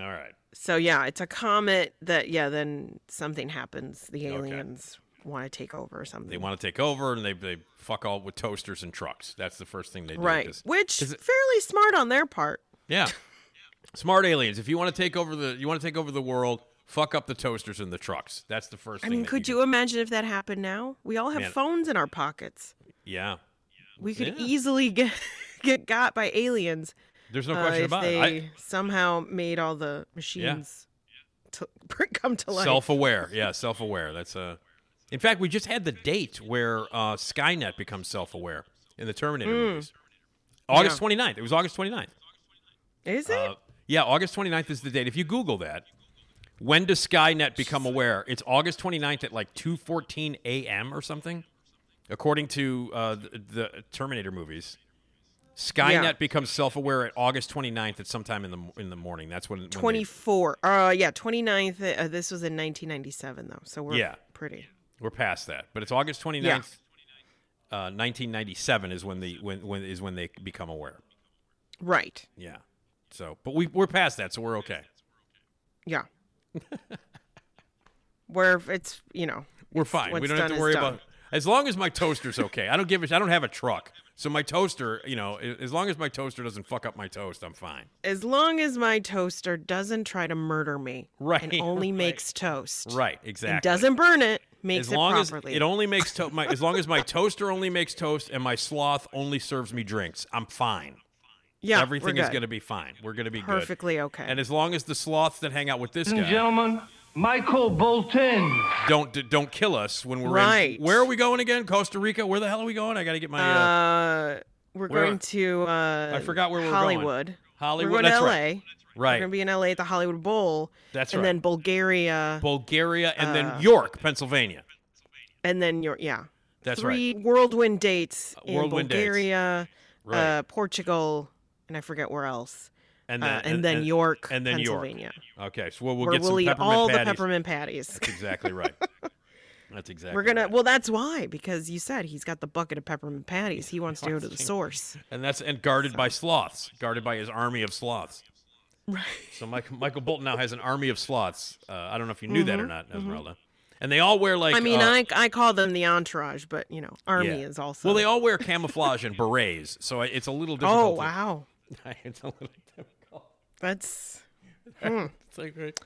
All right. So yeah, it's a comet that yeah. Then something happens. The Okay. aliens want to take over or something. They want to take over, and they they fuck all with toasters and trucks. That's the first thing they do. right, 'cause- which 'cause it- fairly smart on their part. yeah, smart aliens. If you want to take over the, you want to take over the world. Fuck up the toasters and the trucks. That's the first. I mean, could you? you imagine if that happened now? We all have Man. phones in our pockets. Yeah. We could Yeah. easily get get got by aliens There's no uh, question if about they it. I, somehow made all the machines to come to life. Self-aware, yeah, self-aware. That's a. In fact, we just had the date where uh, Skynet becomes self-aware in the Terminator Mm. movies. August 29th. It was August 29th. Is it? Uh, yeah, August 29th is the date. If you Google that, when does Skynet become aware? It's August 29th at like 2:14 a.m. or something, according to uh, the, the Terminator movies. Skynet Yeah. becomes self-aware at August 29th at sometime in the in the morning. That's when when they- 24. Uh yeah, 29th. Uh, this was in 1997 though. So we're Yeah. pretty. We're past that, but it's August 29th, Yeah. uh, 1997 is when the when, when is when they become aware. Right. Yeah. So, but we we're past that, so we're okay. Yeah. Where if it's, you know, We're fine. We don't have to worry about as long as my toaster's okay. I don't give a I don't have a truck, so my toaster, you know, as long as my toaster doesn't fuck up my toast, I'm fine. as long as my toaster doesn't try to murder me Right, and only right. makes toast. Right. And Exactly. doesn't burn it, makes as it properly. as it only makes to- my as long as my toaster only makes toast and my sloth only serves me drinks, I'm fine. yeah, Everything we're is going to be fine. We're going to be good. perfectly okay. And as long as the sloths that hang out with this Ladies and guy gentlemen, Michael Bolton. don't don't kill us when we're Right. in. Where are we going again? Costa Rica? Where the hell are we going? I got to get my. Uh, Uh, we're where- going to uh, I forgot where we were going. Hollywood. Hollywood. We're going that's to LA. right. Right. We're going to be in LA at the Hollywood Bowl. That's right. and right. then Bulgaria, Bulgaria and uh, then York, Pennsylvania. and then York, yeah. That's Three whirlwind dates Uh, in whirlwind dates. Bulgaria, Right. uh, Portugal, and I forget where else. And uh, and then York, and then York. Pennsylvania. Okay, so we'll, we'll get we'll some eat peppermint all patties. the peppermint patties. That's exactly right. That's exactly. We're gonna. right. Well, that's why because you said he's got the bucket of peppermint patties. He wants to go to the source. and that's and guarded by sloths, guarded by his army of sloths. Right. So Michael, Michael Bolton now has an army of sloths. Uh, I don't know if you knew that or Mhm, not, mhm. Esmeralda. And they all wear like. I mean, uh, I I call them the entourage, but you know, army yeah. is also. Well, they all wear camouflage and berets, so it's a little Oh difficult. to- wow, it's a little difficult. That's. hmm. It's like, right.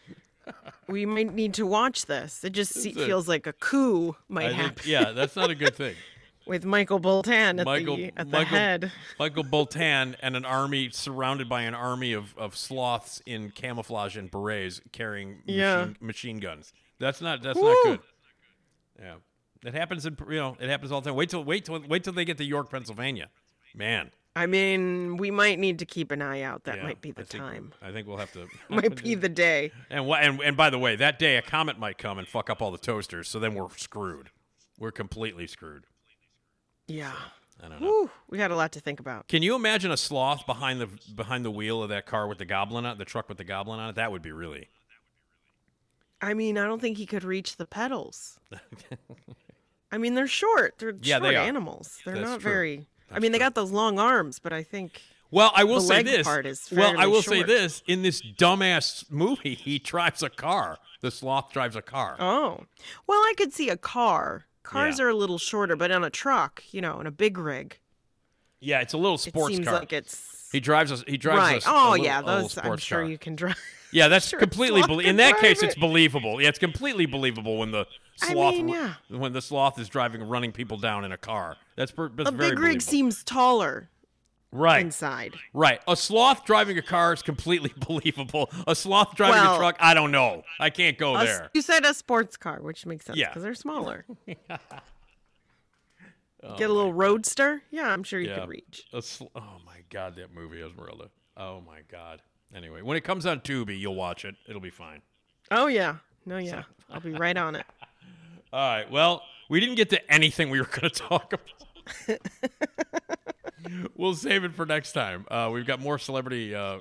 We might need to watch this. It just se- a- feels like a coup might I happen. think, yeah, that's not a good thing. with Michael Bolton at Michael the at the Michael, head. Michael Bolton and an army surrounded by an army of, of sloths in camouflage and berets carrying machine, Yeah. machine guns. That's not that's Woo. not good. Yeah, it happens in you know it happens all the time. Wait till wait till wait till they get to York, Pennsylvania. Man, I mean, we might need to keep an eye out. That yeah, might be the I think- time. I think we'll have to. Might be the day. And, and and by the way, that day a comet might come and fuck up all the toasters. So then we're screwed. We're completely screwed. Yeah. I don't know. We had a lot to think about. Can you imagine a sloth behind the behind the wheel of that car with the goblin on the truck with the goblin on it? That would be really. I mean, I don't think he could reach the pedals. I mean, they're short. They're Yeah, short they animals. They're That's not true. very. I mean, they got those long arms, but I think. Well, I will The say this. part is well, I will say this: in this dumbass movie, he drives a car. The sloth drives a car. Oh, well, I could see a car. Cars Yeah. are a little shorter, but on a truck, you know, in a big rig, Yeah, it's a little sports it seems car. like it's he drives a he drives right. s- a oh little- yeah, those I'm sure car. you can drive. Yeah, that's Sure, completely. can in that case, it. it's believable. Yeah, it's completely believable when the I sloth mean, yeah. when the sloth is driving running people down in a car. That's, per, that's a big rig seems taller right. inside. Right. A sloth driving a car is completely believable. A sloth driving a truck, I don't know. I can't go A there. you said a sports car, which makes sense Yeah. because they're smaller. Get oh a little roadster? Yeah, I'm sure you Oh Yeah. could reach. Sl- oh my god, that movie Esmeralda. Oh my god. Anyway, when it comes on Tubi, you'll watch it. It'll be fine. Oh yeah, no yeah, I'll be right on it. All right. Well, we didn't get to anything we were going to talk about. we'll save it for next time. Uh, we've got more celebrity. Uh,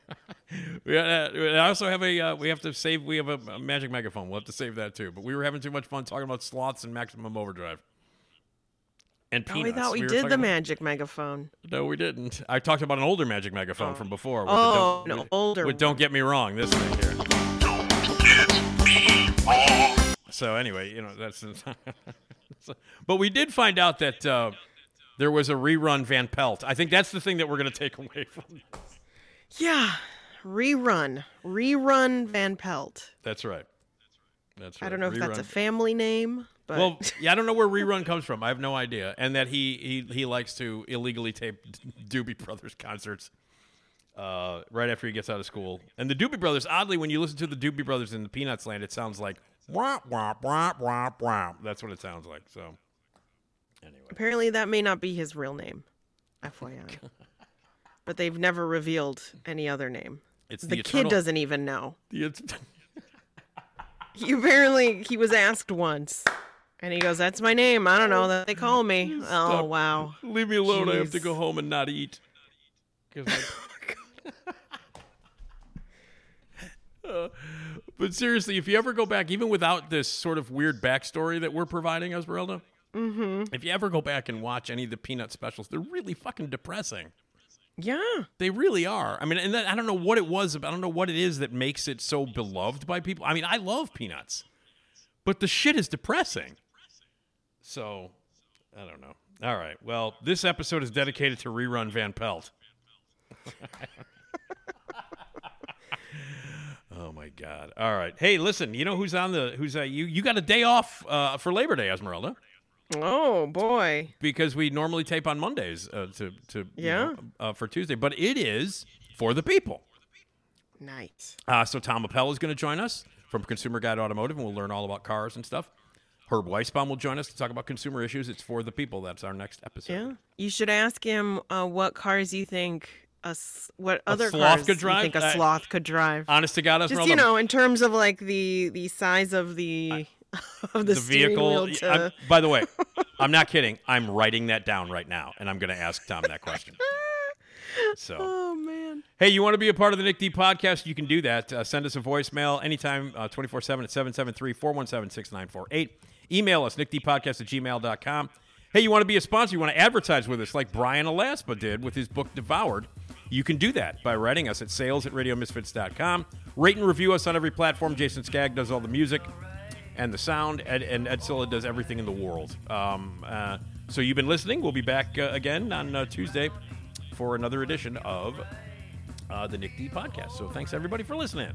we, uh, I also have a. Uh, we have to save. We have a, a magic megaphone. We'll have to save that too. But we were having too much fun talking about sloths and maximum overdrive. And peanuts. Oh, peanuts. I thought we, were did the about- magic megaphone. No, we didn't. I talked about an older magic megaphone from before. with the Oh, don't, an with- older with Don't get me wrong. This thing here. So anyway, you know that's. but we did find out that uh, there was a rerun Van Pelt. I think that's the thing that we're going to take away from. This. Yeah, rerun, rerun Van Pelt. That's right. That's right. I don't know if that's a family name, but Well, yeah, I don't know where rerun comes from. I have no idea. And that he he, he likes to illegally tape Doobie Brothers concerts uh, right after he gets out of school. And the Doobie Brothers, oddly, when you listen to the Doobie Brothers in the Peanuts Land, it sounds like wah wah wah wah wah. That's what it sounds like. So anyway, apparently that may not be his real name, FYI. but they've never revealed any other name. It's the, the kid doesn't even know. the, He apparently he was asked once, and he goes, "That's my name. I don't know that they call me." Oh wow. leave me alone. I have to go home and not eat. I- Uh, but seriously, if you ever go back, even without this sort of weird backstory that we're providing, Esmeralda, Mm-hmm. if you ever go back and watch any of the Peanut specials, they're really fucking depressing. Yeah. They really are. I mean, and that, I don't know what it was. I don't know what it is that makes it so beloved by people. I mean, I love Peanuts, but the shit is depressing. So, I don't know. All right. Well, this episode is dedicated to rerun Van Pelt. oh my God! All right. Hey, listen. You know who's on the who's uh, you? You got a day off uh, for Labor Day, Esmeralda, Oh boy. because we normally tape on Mondays uh, to to you Yeah. know, uh, for Tuesday, but it is for the people. Nice. Uh, so Tom Appel is going to join us from Consumer Guide Automotive, and we'll learn all about cars and stuff. Herb Weisbaum will join us to talk about consumer issues. It's for the people. That's our next episode. Yeah. You should ask him uh, what cars you think a what other sloth cars could drive? you think a sloth could drive. Honest to God, Just Esmeralda, you know, in terms of like the the size of the of the, the vehicle. to I'm- by the way, I'm not kidding. I'm writing that down right now, and I'm going to ask Tom that question. So. Oh man. Hey, you want to be a part of the Nick D podcast? You can do that. Uh, send us a voicemail anytime, uh, 24 7 at 773 417 6948. Email us, nickdpodcast at gmail.com. Hey, you want to be a sponsor? You want to advertise with us like Brian Alaspa did with his book Devoured? You can do that by writing us at sales at radiomisfits.com. Rate and review us on every platform. Jason Skag does all the music and the sound, Ed, and Ed Silla does everything in the world. Um, uh, so you've been listening. We'll be back uh, again on uh, Tuesday for another edition of uh, the Nick D podcast. So thanks everybody for listening.